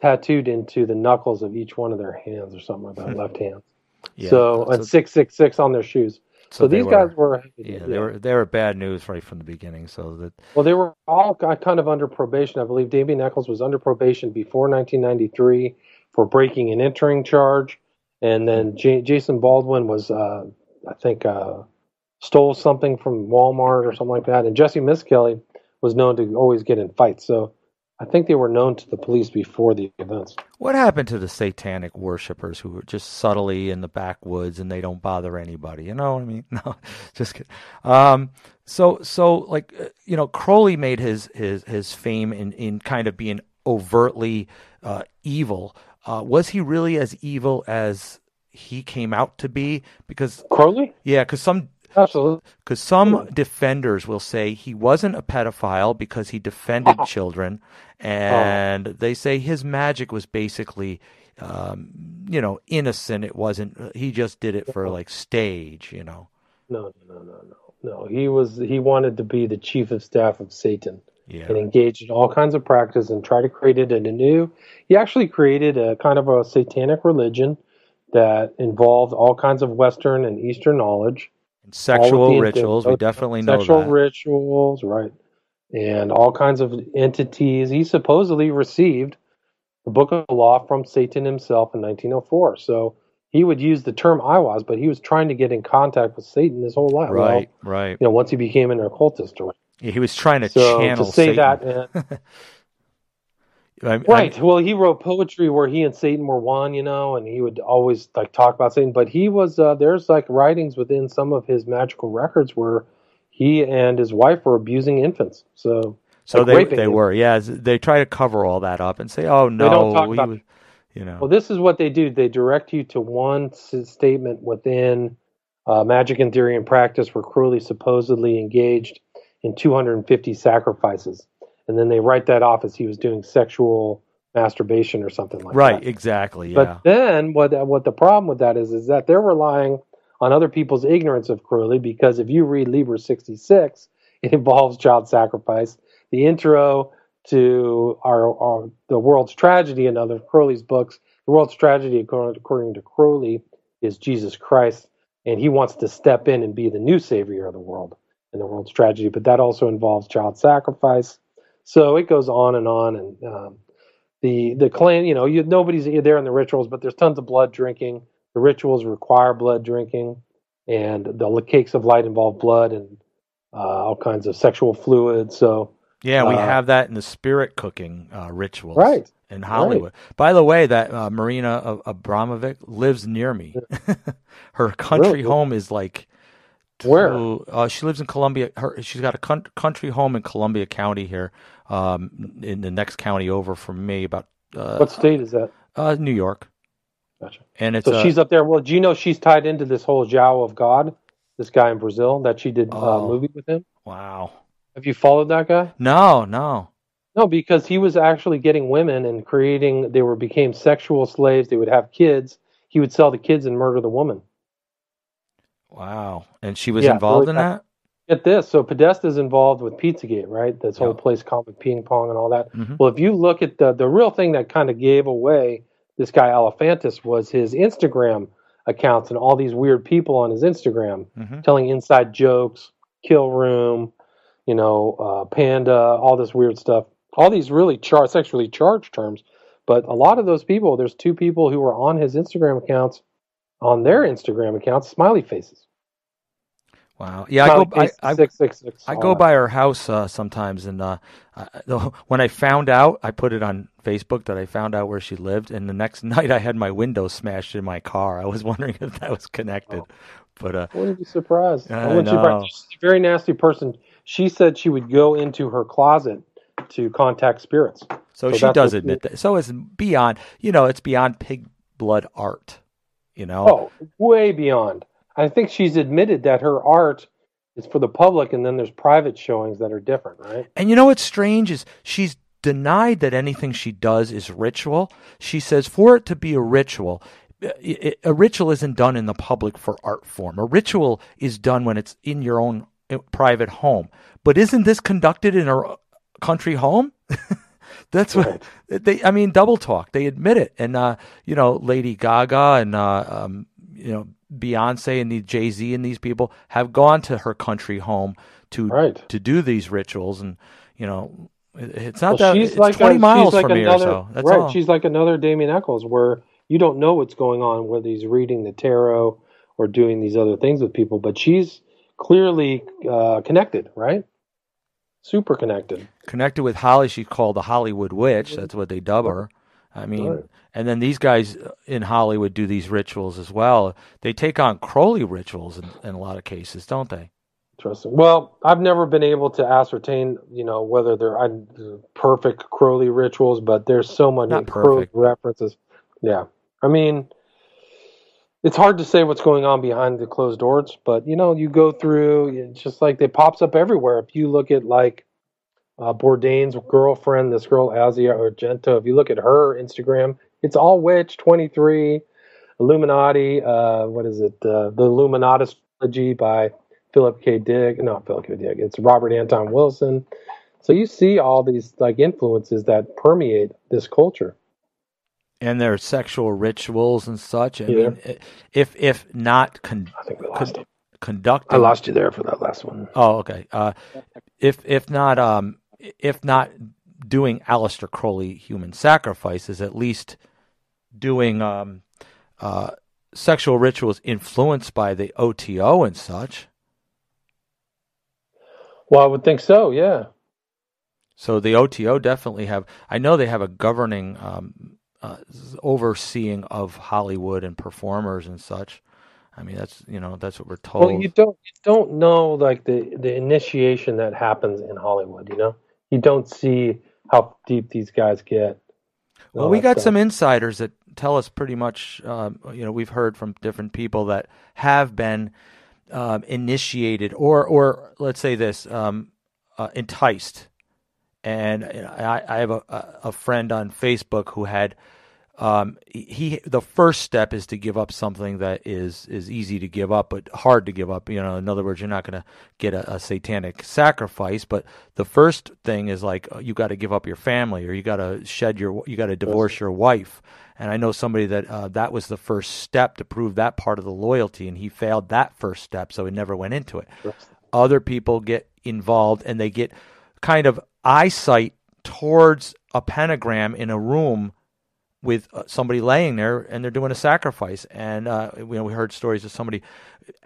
Speaker 2: tattooed into the knuckles of each one of their hands, or something like that, hmm. left hand. Yeah, so and six six six on their shoes. So, so these were, guys were
Speaker 1: yeah, yeah, they were they were bad news right from the beginning. So that
Speaker 2: well, they were all kind of under probation. I believe Damien Echols was under probation before 1993 for breaking and entering charge, and then J- Jason Baldwin was, uh, I think, uh, stole something from Walmart or something like that. And Jessie Misskelley was known to always get in fights. So I think they were known to the police before the events.
Speaker 1: What happened to the satanic worshippers who were just subtly in the backwoods and they don't bother anybody? You know what I mean? [LAUGHS] No, just kidding. Um, so, so like uh, you know, Crowley made his his his fame in in kind of being overtly uh, evil. Uh, was he really as evil as he came out to be? Because
Speaker 2: Crowley,
Speaker 1: yeah, because some
Speaker 2: Absolutely.
Speaker 1: Because some defenders will say he wasn't a pedophile because he defended [LAUGHS] children, and oh. they say his magic was basically, um, you know, innocent. It wasn't. He just did it for like stage, you know.
Speaker 2: No, no, no, no, no. No, he was. He wanted to be the chief of staff of Satan. Yeah. And engaged in all kinds of practice and try to create it in a new. He actually created a kind of a satanic religion that involved all kinds of Western and Eastern knowledge And
Speaker 1: sexual rituals. We definitely know
Speaker 2: sexual
Speaker 1: that.
Speaker 2: rituals, right? And all kinds of entities. He supposedly received the Book of the Law from Satan himself in 1904. So he would use the term I was, but he was trying to get in contact with Satan his whole life.
Speaker 1: Right, well, right.
Speaker 2: You know, once he became an occultist, or
Speaker 1: yeah, he was trying to so channel
Speaker 2: to say
Speaker 1: Satan.
Speaker 2: that. [LAUGHS] I, right. I, well, he wrote poetry where he and Satan were one, you know, and he would always like talk about Satan. But he was uh, there's like writings within some of his magical records where he and his wife were abusing infants. So
Speaker 1: so like they they were, yeah. They try to cover all that up and say, oh no,
Speaker 2: they don't talk about,
Speaker 1: was, you know.
Speaker 2: Well, this is what they do. They direct you to one statement within uh, Magic and Theory and Practice, where Crowley supposedly engaged in 250 sacrifices and then they write that off as he was doing sexual masturbation or something like
Speaker 1: right,
Speaker 2: that.
Speaker 1: Right, exactly. Yeah.
Speaker 2: But then what what the problem with that is is that they're relying on other people's ignorance of Crowley because if you read Liber 66, it [LAUGHS] involves child sacrifice. The intro to our, our the world's tragedy in other Crowley's books, the world's tragedy according, according to Crowley is Jesus Christ, and he wants to step in and be the new savior of the world in the world's tragedy. But that also involves child sacrifice so it goes on and on, and um, the the clan, you know, you, nobody's there in the rituals, but there's tons of blood drinking. The rituals require blood drinking, and the cakes of light involve blood and uh, all kinds of sexual fluids. So
Speaker 1: yeah, we uh, have that in the spirit cooking uh, rituals,
Speaker 2: right?
Speaker 1: In Hollywood. Right. By the way, that uh, Marina Abramovic lives near me. [LAUGHS] Her country really? home is like
Speaker 2: where?
Speaker 1: uh, she lives in Columbia. Her, she's got a con- country home in Columbia County here, um, in the next county over from me. About uh,
Speaker 2: what state is that?
Speaker 1: Uh, New York.
Speaker 2: Gotcha.
Speaker 1: And it's
Speaker 2: so she's up there. Well, do you know she's tied into this whole João of God? This guy in Brazil that she did uh, oh, a movie with him.
Speaker 1: Wow.
Speaker 2: Have you followed that guy?
Speaker 1: No, no.
Speaker 2: No, because he was actually getting women and creating. They were became sexual slaves. They would have kids. He would sell the kids and murder the woman.
Speaker 1: Wow. And she was yeah, involved in that?
Speaker 2: Get this. So Podesta is involved with Pizzagate, right? This whole place Comet Ping Pong and all that. Mm-hmm. Well, if you look at the the real thing that kind of gave away this guy Alefantis was his Instagram accounts and all these weird people on his Instagram mm-hmm. telling inside jokes, kill room, you know, uh, panda, all this weird stuff. All these really char- sexually charged terms. But a lot of those people, there's two people who were on his Instagram accounts on their Instagram accounts smiley faces.
Speaker 1: Wow. Yeah, I go. I, six, six, six, I go by her house uh, sometimes, and uh, I, when I found out, I put it on Facebook that I found out where she lived, and the next [LAUGHS] night I had my window smashed in my car. I was [LAUGHS] wondering if that was connected, oh. but uh,
Speaker 2: I wouldn't be surprised. I, I wouldn't know. She's a very nasty person. She said she would go into her closet to contact spirits.
Speaker 1: So, so she does admit that. So it's beyond, you know, it's beyond pig blood art you know?
Speaker 2: Oh, way beyond. I think she's admitted that her art is for the public, and then there's private showings that are different, right?
Speaker 1: And you know what's strange is she's denied that anything she does is ritual. She says for it to be a ritual, a ritual isn't done in the public for art form. A ritual is done when it's in your own uh, private home. But isn't this conducted in a country home? [LAUGHS] That's what they. I mean, double talk. They admit it, and uh, you know, Lady Gaga and uh, um, you know Beyonce and the Jay Z and these people have gone to her country home to
Speaker 2: right.
Speaker 1: to do these rituals, and you know, it's not well, that she's it's like twenty a, miles like from another, me or so. That's
Speaker 2: right.
Speaker 1: All.
Speaker 2: She's like another Damien Echols, where you don't know what's going on, whether he's reading the tarot or doing these other things with people, but she's clearly uh, connected, right? Super connected.
Speaker 1: Connected with Holly, she's called the Hollywood Witch. That's what they dub her. I mean, right. And then these guys in Hollywood do these rituals as well. They take on Crowley rituals in, in a lot of cases, don't they?
Speaker 2: Interesting. Well, I've never been able to ascertain, you know, whether they're perfect Crowley rituals, but there's so many Crowley references. Yeah, I mean, it's hard to say what's going on behind the closed doors, but you know, you go through. It's just like it pops up everywhere. If you look at like uh, Bourdain's girlfriend, this girl Asia Argento, if you look at her Instagram, it's all witch twenty three, Illuminati. Uh, what is it? Uh, the illuminatus trilogy by Philip K. Dick. Not Philip K. Dick. It's Robert Anton Wilson. So you see all these like influences that permeate this culture
Speaker 1: and their sexual rituals and such. I yeah. mean, if if not con-
Speaker 2: I think we lost con-
Speaker 1: conducted,
Speaker 2: I lost you there for that last one.
Speaker 1: Oh, okay. Uh, if if not um if not doing Aleister Crowley human sacrifices, at least doing um uh sexual rituals influenced by the OTO and such.
Speaker 2: Well, I would think so. Yeah.
Speaker 1: So the OTO definitely have. I know they have a governing um, uh, overseeing of Hollywood and performers and such. I mean, that's you know that's what we're told.
Speaker 2: Well, you don't you don't know like the the initiation that happens in Hollywood. You know, you don't see how deep these guys get.
Speaker 1: Well, we got stuff. some insiders that tell us pretty much. Um, you know, we've heard from different people that have been um, initiated, or or let's say this, um, uh, enticed and I, I have a, a friend on Facebook who had um, he the first step is to give up something that is is easy to give up but hard to give up. You know, in other words, you're not going to get a, a, satanic sacrifice, but the first thing is like uh, you got to give up your family or you got to shed your you got to divorce your wife. And I know somebody that uh, that was the first step to prove that part of the loyalty, and he failed that first step, so he never went into it. Other people get involved and they get kind of eyesight towards a pentagram in a room with uh, somebody laying there and they're doing a sacrifice. And uh, you know, we heard stories of somebody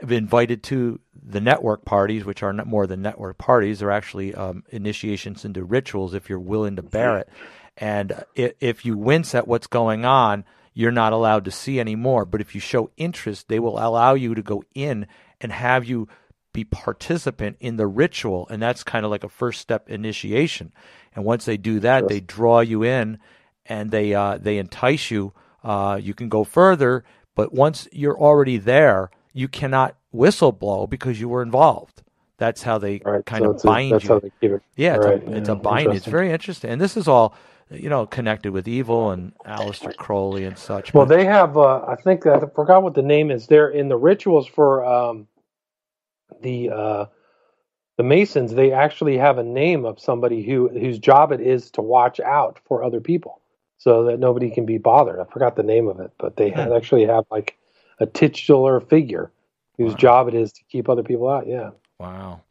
Speaker 1: invited to the network parties, which are more than network parties. They're actually um, initiations into rituals if you're willing to bear it. And if you wince at what's going on, you're not allowed to see anymore. But if you show interest, they will allow you to go in and have you be participant in the ritual and that's kind of like a first step initiation and once they do that they draw you in and they uh, they entice you uh, you can go further but once you're already there you cannot whistle blow because you were involved. That's how they right, kind so of bind
Speaker 2: a,
Speaker 1: you
Speaker 2: it,
Speaker 1: yeah
Speaker 2: it's,
Speaker 1: right, a, it's yeah, a bind. It's very interesting. And this is all you know connected with evil and Aleister Crowley and such
Speaker 2: well but, they have uh, I think I forgot what the name is. They're in the rituals for um, the uh, the Masons they actually have a name of somebody who whose job it is to watch out for other people so that nobody can be bothered. I forgot the name of it, but they actually have like a titular figure whose wow. job it is to keep other people out. Yeah.
Speaker 1: Wow.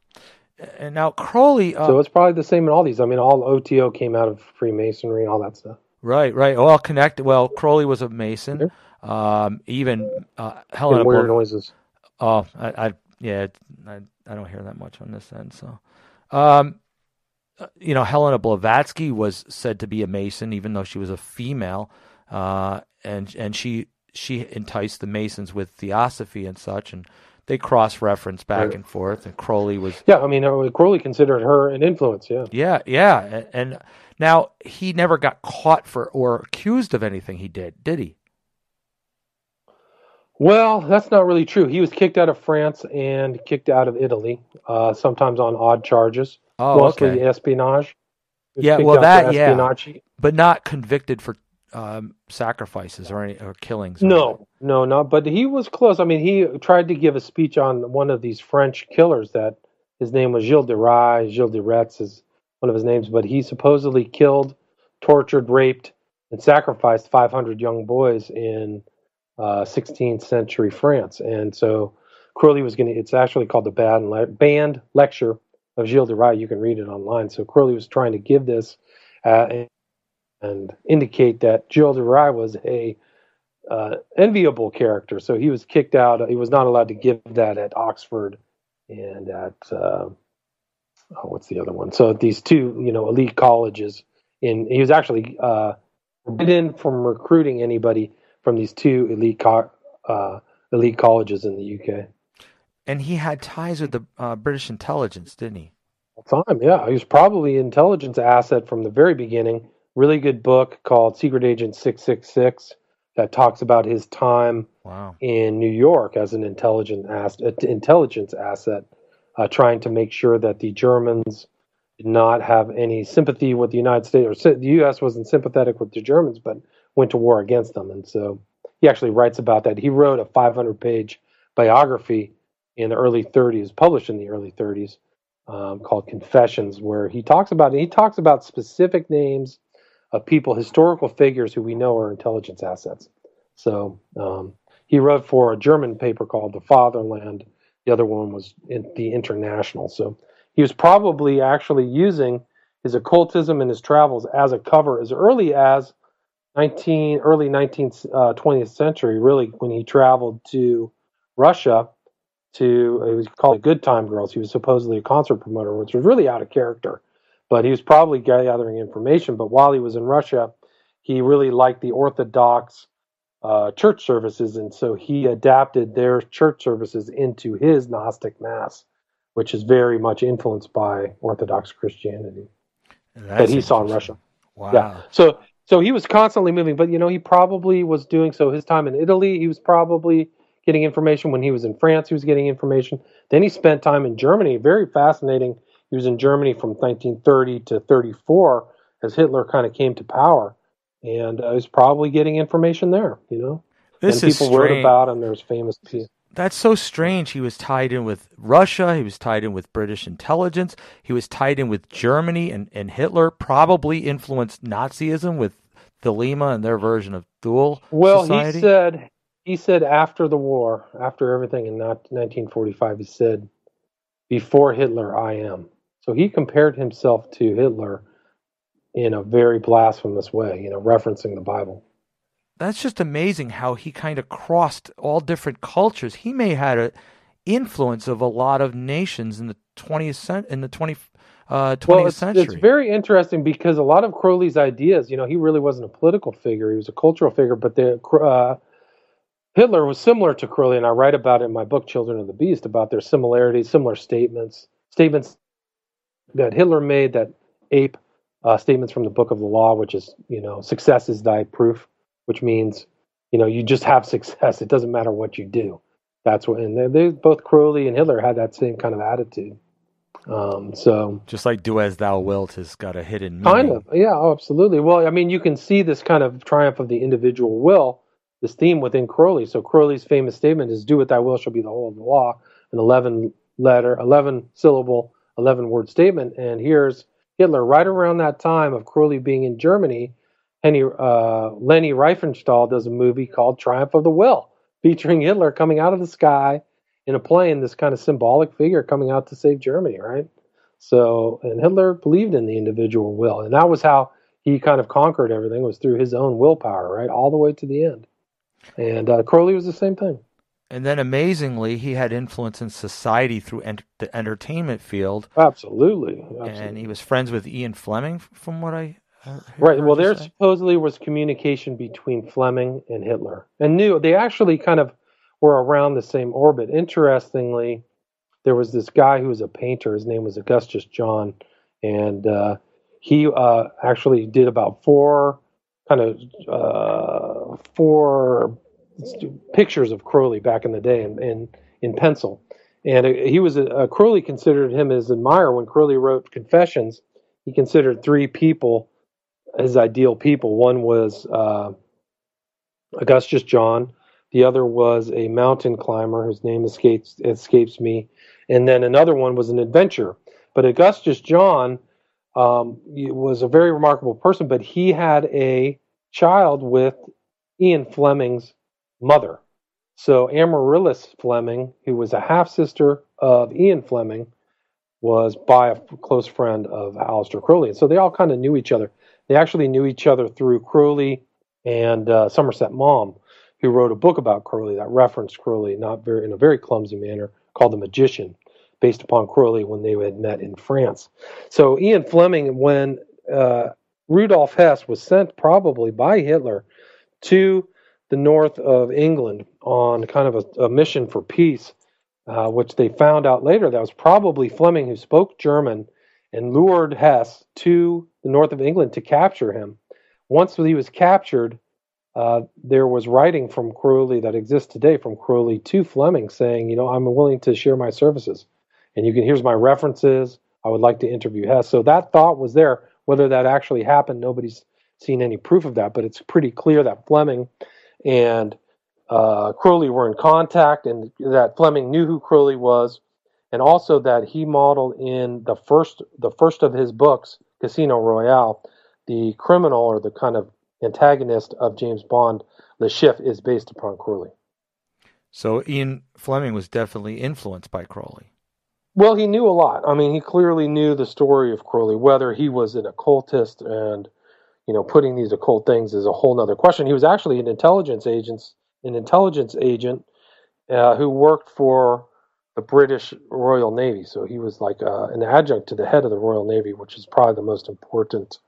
Speaker 1: And now Crowley.
Speaker 2: Uh, so it's probably the same in all these. I mean, all OTO came out of Freemasonry, all that stuff.
Speaker 1: Right, right. All connected. Well, Crowley was a Mason. Um, even uh, Helena.
Speaker 2: weird noises.
Speaker 1: Oh, I, I yeah, I, I don't hear that much on this end. So, um, you know, Helena Blavatsky was said to be a Mason, even though she was a female, uh, and and she she enticed the Masons with theosophy and such, and they cross reference back right. and forth. And Crowley was
Speaker 2: yeah, I mean, uh, Crowley considered her an influence. Yeah,
Speaker 1: yeah, yeah, and, and now he never got caught for or accused of anything he did, did he?
Speaker 2: Well, that's not really true. He was kicked out of France and kicked out of Italy, uh, sometimes on odd charges,
Speaker 1: Oh,
Speaker 2: mostly
Speaker 1: okay.
Speaker 2: espionage.
Speaker 1: Yeah, well, that- yeah.
Speaker 2: espionage.
Speaker 1: But not convicted for um, sacrifices or any or killings. or
Speaker 2: No, no, no. But he was close. I mean, he tried to give a speech on one of these French killers that his name was Gilles de Rais. Gilles de Retz is one of his names, but he supposedly killed, tortured, raped, and sacrificed 500 young boys in uh, 16th century France. And so Crowley was going to, it's actually called the banned, le- banned lecture of Gilles de Rais. You can read it online. So Crowley was trying to give this uh, and, and indicate that Gilles de Rais was a uh, enviable character. So he was kicked out. He was not allowed to give that at Oxford and at uh, oh, what's the other one? So these two, you know, elite colleges. In he was actually uh, forbidden from recruiting anybody from these two elite co- uh, elite colleges in the UK.
Speaker 1: And he had ties with the uh, British intelligence, didn't he?
Speaker 2: Time, yeah, he was probably an intelligence asset from the very beginning. Really good book called Secret Agent Six Six Six that talks about his time
Speaker 1: Wow.
Speaker 2: in New York as an intelligent ass- uh, intelligence asset, uh, trying to make sure that the Germans did not have any sympathy with the United States, or the U.S. wasn't sympathetic with the Germans, but went to war against them. And so he actually writes about that. He wrote a 500-page biography in the early 30s, published in the early 30s, um, called Confessions, where he talks about he talks about specific names of people, historical figures who we know are intelligence assets. So um, he wrote for a German paper called The Fatherland. The other one was in the International. So he was probably actually using his occultism and his travels as a cover as early as 19 early 19th uh, 20th century. Really, when he traveled to Russia to it was called the Good Time Girls. He was supposedly a concert promoter, which was really out of character. But he was probably gathering information. But while he was in Russia, he really liked the Orthodox uh, church services, and so he adapted their church services into his Gnostic Mass, which is very much influenced by Orthodox Christianity that he saw in. Russia.
Speaker 1: Wow.
Speaker 2: Yeah. So so he was constantly moving, but you know, he probably was doing so his time in Italy, he was probably getting information when he was in France, he was getting information. Then he spent time in Germany, very fascinating. He was in Germany from 1930 to 34 as Hitler kind of came to power. And uh, he was probably getting information there, you know.
Speaker 1: This
Speaker 2: and
Speaker 1: is
Speaker 2: people wrote about him. There's famous piece.
Speaker 1: That's so strange. He was tied in with Russia. He was tied in with British intelligence. He was tied in with Germany and, and Hitler. Probably influenced Nazism with Thelema and their version of dual
Speaker 2: Well,
Speaker 1: society.
Speaker 2: he said he said after the war, after everything in 1945, he said, "Before Hitler, I am." So he compared himself to Hitler in a very blasphemous way, you know, referencing the Bible.
Speaker 1: That's just amazing how he kind of crossed all different cultures. He may have had an influence of a lot of nations in the 20th century, in the 20 uh, 20th
Speaker 2: well, it's,
Speaker 1: century.
Speaker 2: it's very interesting because a lot of Crowley's ideas, you know, he really wasn't a political figure; he was a cultural figure. But the uh, Hitler was similar to Crowley, and I write about it in my book "Children of the Beast" about their similarities, similar statements, statements that Hitler made that ape uh, statements from the Book of the Law, which is, you know, success is thy proof, which means, you know, you just have [LAUGHS] success. It doesn't matter what you do. That's what, and they, they both Crowley and Hitler had that same kind of attitude. Um, so
Speaker 1: just like "Do as Thou Wilt" has got a hidden meaning.
Speaker 2: Kind of, yeah, oh, absolutely. Well, I mean, you can see this kind of triumph of the individual will, this theme within Crowley. So Crowley's famous statement is, "Do what thy will shall be the whole of the law," an eleven letter, eleven syllable, eleven word statement. And here's Hitler right around that time of Crowley being in Germany. Uh, Leni Riefenstahl does a movie called Triumph of the Will, featuring Hitler coming out of the sky in a plane, this kind of symbolic figure coming out to save Germany, right? So, and Hitler believed in the individual will, and that was how he kind of conquered everything was through his own willpower, right, all the way to the end. And uh, Crowley was the same thing.
Speaker 1: And then amazingly, he had influence in society through ent- the entertainment field,
Speaker 2: Absolutely, absolutely.
Speaker 1: and he was friends with Ian Fleming, from what I uh,
Speaker 2: Right. Well, there
Speaker 1: say.
Speaker 2: supposedly was communication between Fleming and Hitler, and knew they actually kind of were around the same orbit. Interestingly, there was this guy who was a painter. His name was Augustus John, and uh, he uh, actually did about four kind of uh, four pictures of Crowley back in the day in in, in pencil, and he was a, a Crowley considered him his admirer when Crowley wrote Confessions. He considered three people his ideal people. One was uh, Augustus John. The other was a mountain climber whose name escapes escapes me, and then another one was an adventurer. But Augustus John um, was a very remarkable person, but he had a child with Ian Fleming's mother. So Amaryllis Fleming, who was a half sister of Ian Fleming, was by a close friend of Aleister Crowley. And so they all kind of knew each other. They actually knew each other through Crowley and uh, Somerset Maugham, who wrote a book about Crowley that referenced Crowley not very in a very clumsy manner called The Magician, based upon Crowley when they had met in France. So Ian Fleming, when uh, Rudolf Hess was sent probably by Hitler to the north of England on kind of a, a mission for peace, uh, which they found out later that was probably Fleming who spoke German and lured Hess to the north of England to capture him. Once he was captured, uh, there was writing from Crowley that exists today from Crowley to Fleming saying, you know, I'm willing to share my services. And you can, here's my references. I would like to interview Hess. So that thought was there. Whether that actually happened, nobody's seen any proof of that, but it's pretty clear that Fleming and uh, Crowley were in contact and that Fleming knew who Crowley was and also that he modeled in the first the first of his books, Casino Royale, the criminal or the kind of antagonist of James Bond, Le Chiffre, is based upon Crowley.
Speaker 1: So Ian Fleming was definitely influenced by Crowley.
Speaker 2: Well, he knew a lot. I mean, he clearly knew the story of Crowley. Whether he was an occultist and you know putting these occult things is a whole other question. He was actually an intelligence agent, an intelligence agent uh, who worked for the British Royal Navy. So he was like uh, an adjunct to the head of the Royal Navy, which is probably the most important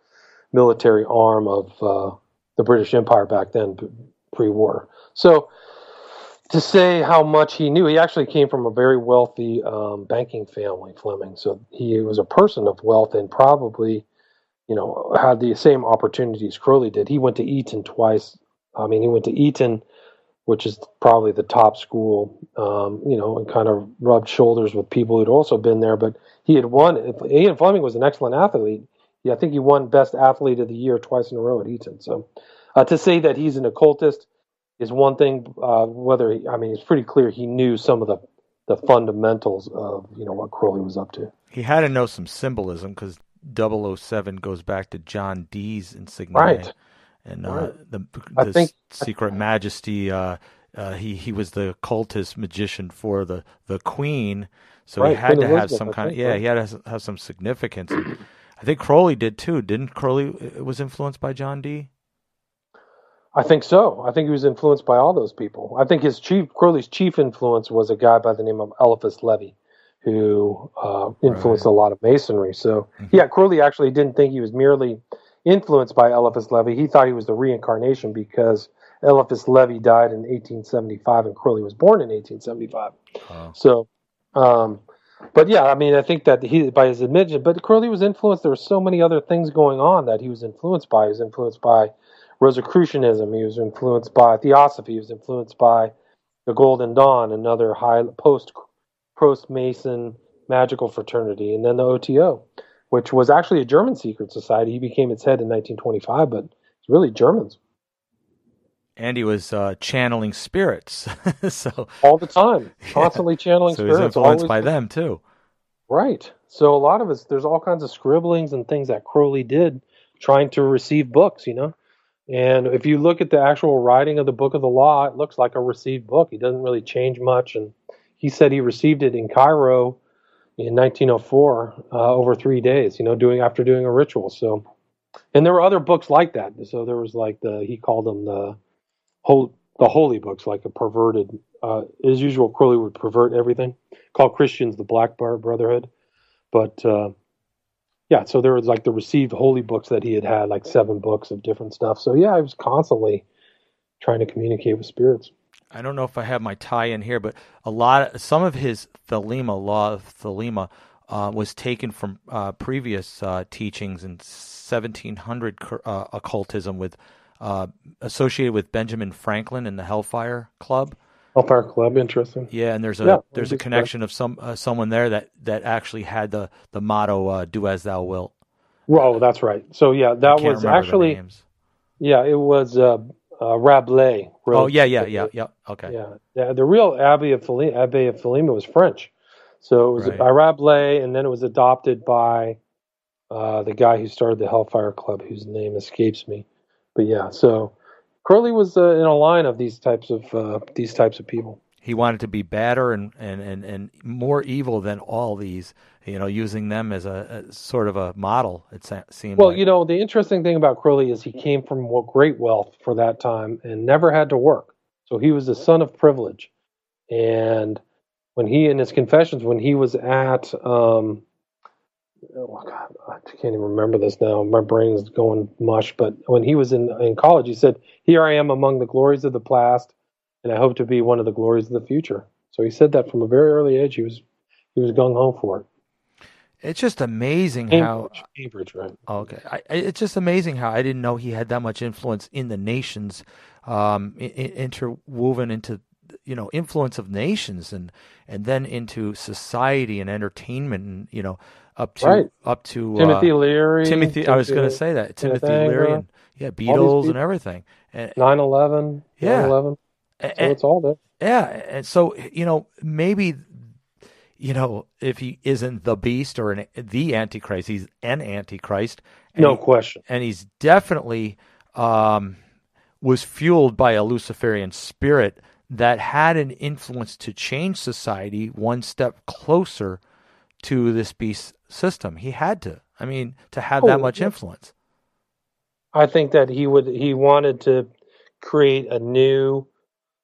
Speaker 2: military arm of uh, the British Empire back then, pre-war. So to say how much he knew, he actually came from a very wealthy um, banking family, Fleming. So he was a person of wealth and probably, you know, had the same opportunities Crowley did. He went to Eton twice. I mean, he went to Eton which is probably the top school, um, you know, and kind of rubbed shoulders with people who'd also been there. But he had won. Ian Fleming was an excellent athlete. Yeah, I think he won Best Athlete of the Year twice in a row at Eton. So uh, to say that he's an occultist is one thing. Uh, whether he, I mean, it's pretty clear he knew some of the the fundamentals of you know what Crowley was up to.
Speaker 1: He had to know some symbolism because 007 goes back to John Dee's insignia.
Speaker 2: Right
Speaker 1: and uh, the, the think, secret majesty. Uh, uh, he he was the cultist magician for the the queen, so right, he had to have some kind of yeah. He had to have some significance. I think Crowley did too. Didn't Crowley was influenced by John Dee?
Speaker 2: I think so. I think he was influenced by all those people. I think his chief Crowley's chief influence was a guy by the name of Eliphas Levi, who uh, influenced right. a lot of masonry. So mm-hmm. yeah, Crowley actually didn't think he was merely influenced by Eliphas Levi. He thought he was the reincarnation because Eliphas Levi died in 1875 and Crowley was born in 1875. Oh. So, um, but yeah, I mean, I think that he, by his admission, but Crowley was influenced. There were so many other things going on that he was influenced by. He was influenced by Rosicrucianism. He was influenced by Theosophy. He was influenced by the Golden Dawn, another high post post Mason magical fraternity, and then the OTO which was actually a German secret society. He became its head in 1925, but it's really Germans.
Speaker 1: And he was uh, channeling spirits, [LAUGHS] so
Speaker 2: all the time, [LAUGHS] constantly yeah. channeling
Speaker 1: so
Speaker 2: spirits.
Speaker 1: So he's influenced by them too.
Speaker 2: Right. So a lot of us, there's all kinds of scribblings and things that Crowley did, trying to receive books. You know, and if you look at the actual writing of the Book of the Law, it looks like a received book. He doesn't really change much, and he said he received it in Cairo in 1904 uh, over three days. You know, doing after doing a ritual. So, and there were other books like that. So there was like the he called them the whole the holy books, like a perverted. Uh, as usual, Crowley would pervert everything. Called Christians the Black Bar Brotherhood, but uh, yeah. So there was like the received holy books that he had had, like seven books of different stuff. So yeah, I was constantly trying to communicate with spirits.
Speaker 1: I don't know if I have my tie in here, but a lot of some of his Thelema law of Thelema uh, was taken from uh, previous uh, teachings in 1700 uh, occultism with uh, associated with Benjamin Franklin and the Hellfire Club.
Speaker 2: Hellfire Club, interesting.
Speaker 1: Yeah, and there's a
Speaker 2: Yeah,
Speaker 1: there's a connection of some uh, someone there that that actually had the the motto uh, "Do as thou wilt."
Speaker 2: Oh, that's right. So yeah, that was actually yeah, it was uh, uh, Rabelais.
Speaker 1: Oh yeah, yeah, yeah, yeah. Okay.
Speaker 2: Yeah, yeah. The real Abbey of Thelema, Abbey of Thelema was French, so it was
Speaker 1: Right.
Speaker 2: by Rabelais, and then it was adopted by uh, the guy who started the Hellfire Club, whose name escapes me. But yeah, so Crowley was uh, in a line of these types of uh, these types of people.
Speaker 1: He wanted to be badder and, and, and, and more evil than all these. You know, using them as a, a sort of a model. It se- seemed.
Speaker 2: Well,
Speaker 1: like.
Speaker 2: you know, the interesting thing about Crowley is he came from great wealth for that time and never had to work. So he was the son of privilege. And when he, in his confessions, when he was at, um, oh God, I can't even remember this now. My brain's going mush. But when he was in, in college, he said, Here I am among the glories of the past, and I hope to be one of the glories of the future. So he said that from a very early age. He was he was gung ho for it.
Speaker 1: it's just amazing how
Speaker 2: Cambridge, Cambridge, right?
Speaker 1: Okay, I, it's just amazing how I didn't know he had that much influence in the nations, um, interwoven into you know influence of nations and and then into society and entertainment and you know up to
Speaker 2: Right.
Speaker 1: up to
Speaker 2: Timothy
Speaker 1: uh,
Speaker 2: Leary.
Speaker 1: Timothy. I was going to say that Timothy Leary and yeah, Beatles and everything. And,
Speaker 2: 9/11.
Speaker 1: Yeah.
Speaker 2: 9/11.
Speaker 1: and-
Speaker 2: So it's all there.
Speaker 1: yeah, and so you know maybe you know if he isn't the beast or an, the antichrist, he's an antichrist.
Speaker 2: No
Speaker 1: he-
Speaker 2: question.
Speaker 1: and he's definitely um, was fueled by a Luciferian spirit that had an influence to change society one step closer to this beast system. He had to. I mean, to have that
Speaker 2: Oh,
Speaker 1: much
Speaker 2: yeah.
Speaker 1: influence.
Speaker 2: I think that he would he wanted to create a new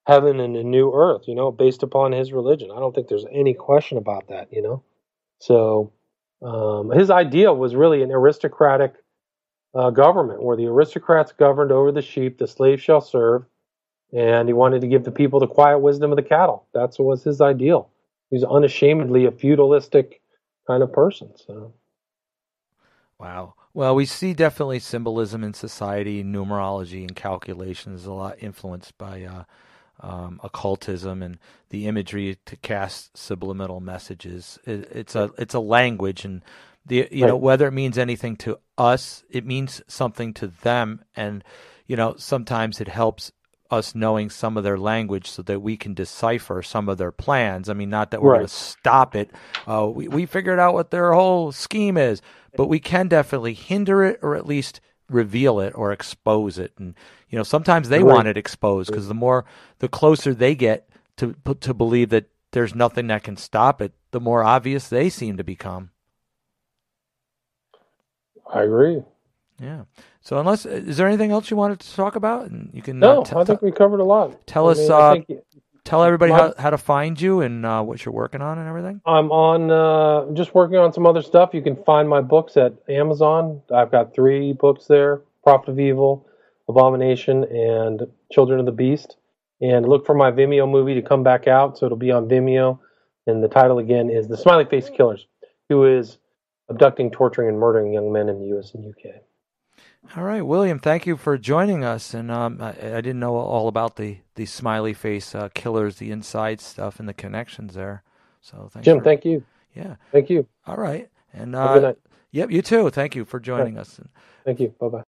Speaker 2: heaven and a new earth, you know, based upon his religion. I don't think there's any question about that, you know. So um, his idea was really an aristocratic uh, government where the aristocrats governed over the sheep, the slaves shall serve, and he wanted to give the people the quiet wisdom of the cattle. That was his ideal. He was unashamedly a feudalistic kind of person. So
Speaker 1: Wow. Well, we see definitely symbolism in society, numerology, and calculations a lot influenced by uh, um, occultism and the imagery to cast subliminal messages. It, it's a it's a language, and the you know whether it means anything to us, it means something to them, and you know sometimes it helps us knowing some of their language so that we can decipher some of their plans. I mean, not that we're going to stop it. Uh, we we figured out what their whole scheme is, but we can definitely hinder it or at least reveal it or expose it. And you know, sometimes they
Speaker 2: Right.
Speaker 1: want it exposed because the more the closer they get to to believe that there's nothing that can stop it, the more obvious they seem to become.
Speaker 2: I agree.
Speaker 1: Yeah. So unless is there anything else you wanted to talk about? And you can
Speaker 2: No,
Speaker 1: uh, t-
Speaker 2: I think we covered a lot.
Speaker 1: tell
Speaker 2: I
Speaker 1: us,
Speaker 2: mean,
Speaker 1: uh,
Speaker 2: think
Speaker 1: tell everybody
Speaker 2: my-
Speaker 1: how, how to find you and uh, what you're working on and everything.
Speaker 2: I'm on uh, just working on some other stuff. You can find my books at Amazon. I've got three books there: Prophet of Evil, Abomination, and Children of the Beast. And look for my Vimeo movie to come back out, so it'll be on Vimeo. And the title again is "The Smiley Face Killers," who is abducting, torturing, and murdering young men in the U.S. and UK.
Speaker 1: All right, William, thank you for joining us. And um, I, I didn't know all about the, the smiley face uh, killers, the inside stuff, and the connections there. So thanks.
Speaker 2: Jim,
Speaker 1: for-
Speaker 2: thank you.
Speaker 1: Yeah.
Speaker 2: Thank you.
Speaker 1: All right. And
Speaker 2: Have a good
Speaker 1: uh,
Speaker 2: night.
Speaker 1: yep, you too. Thank you for joining us.
Speaker 2: Thank you. Bye bye.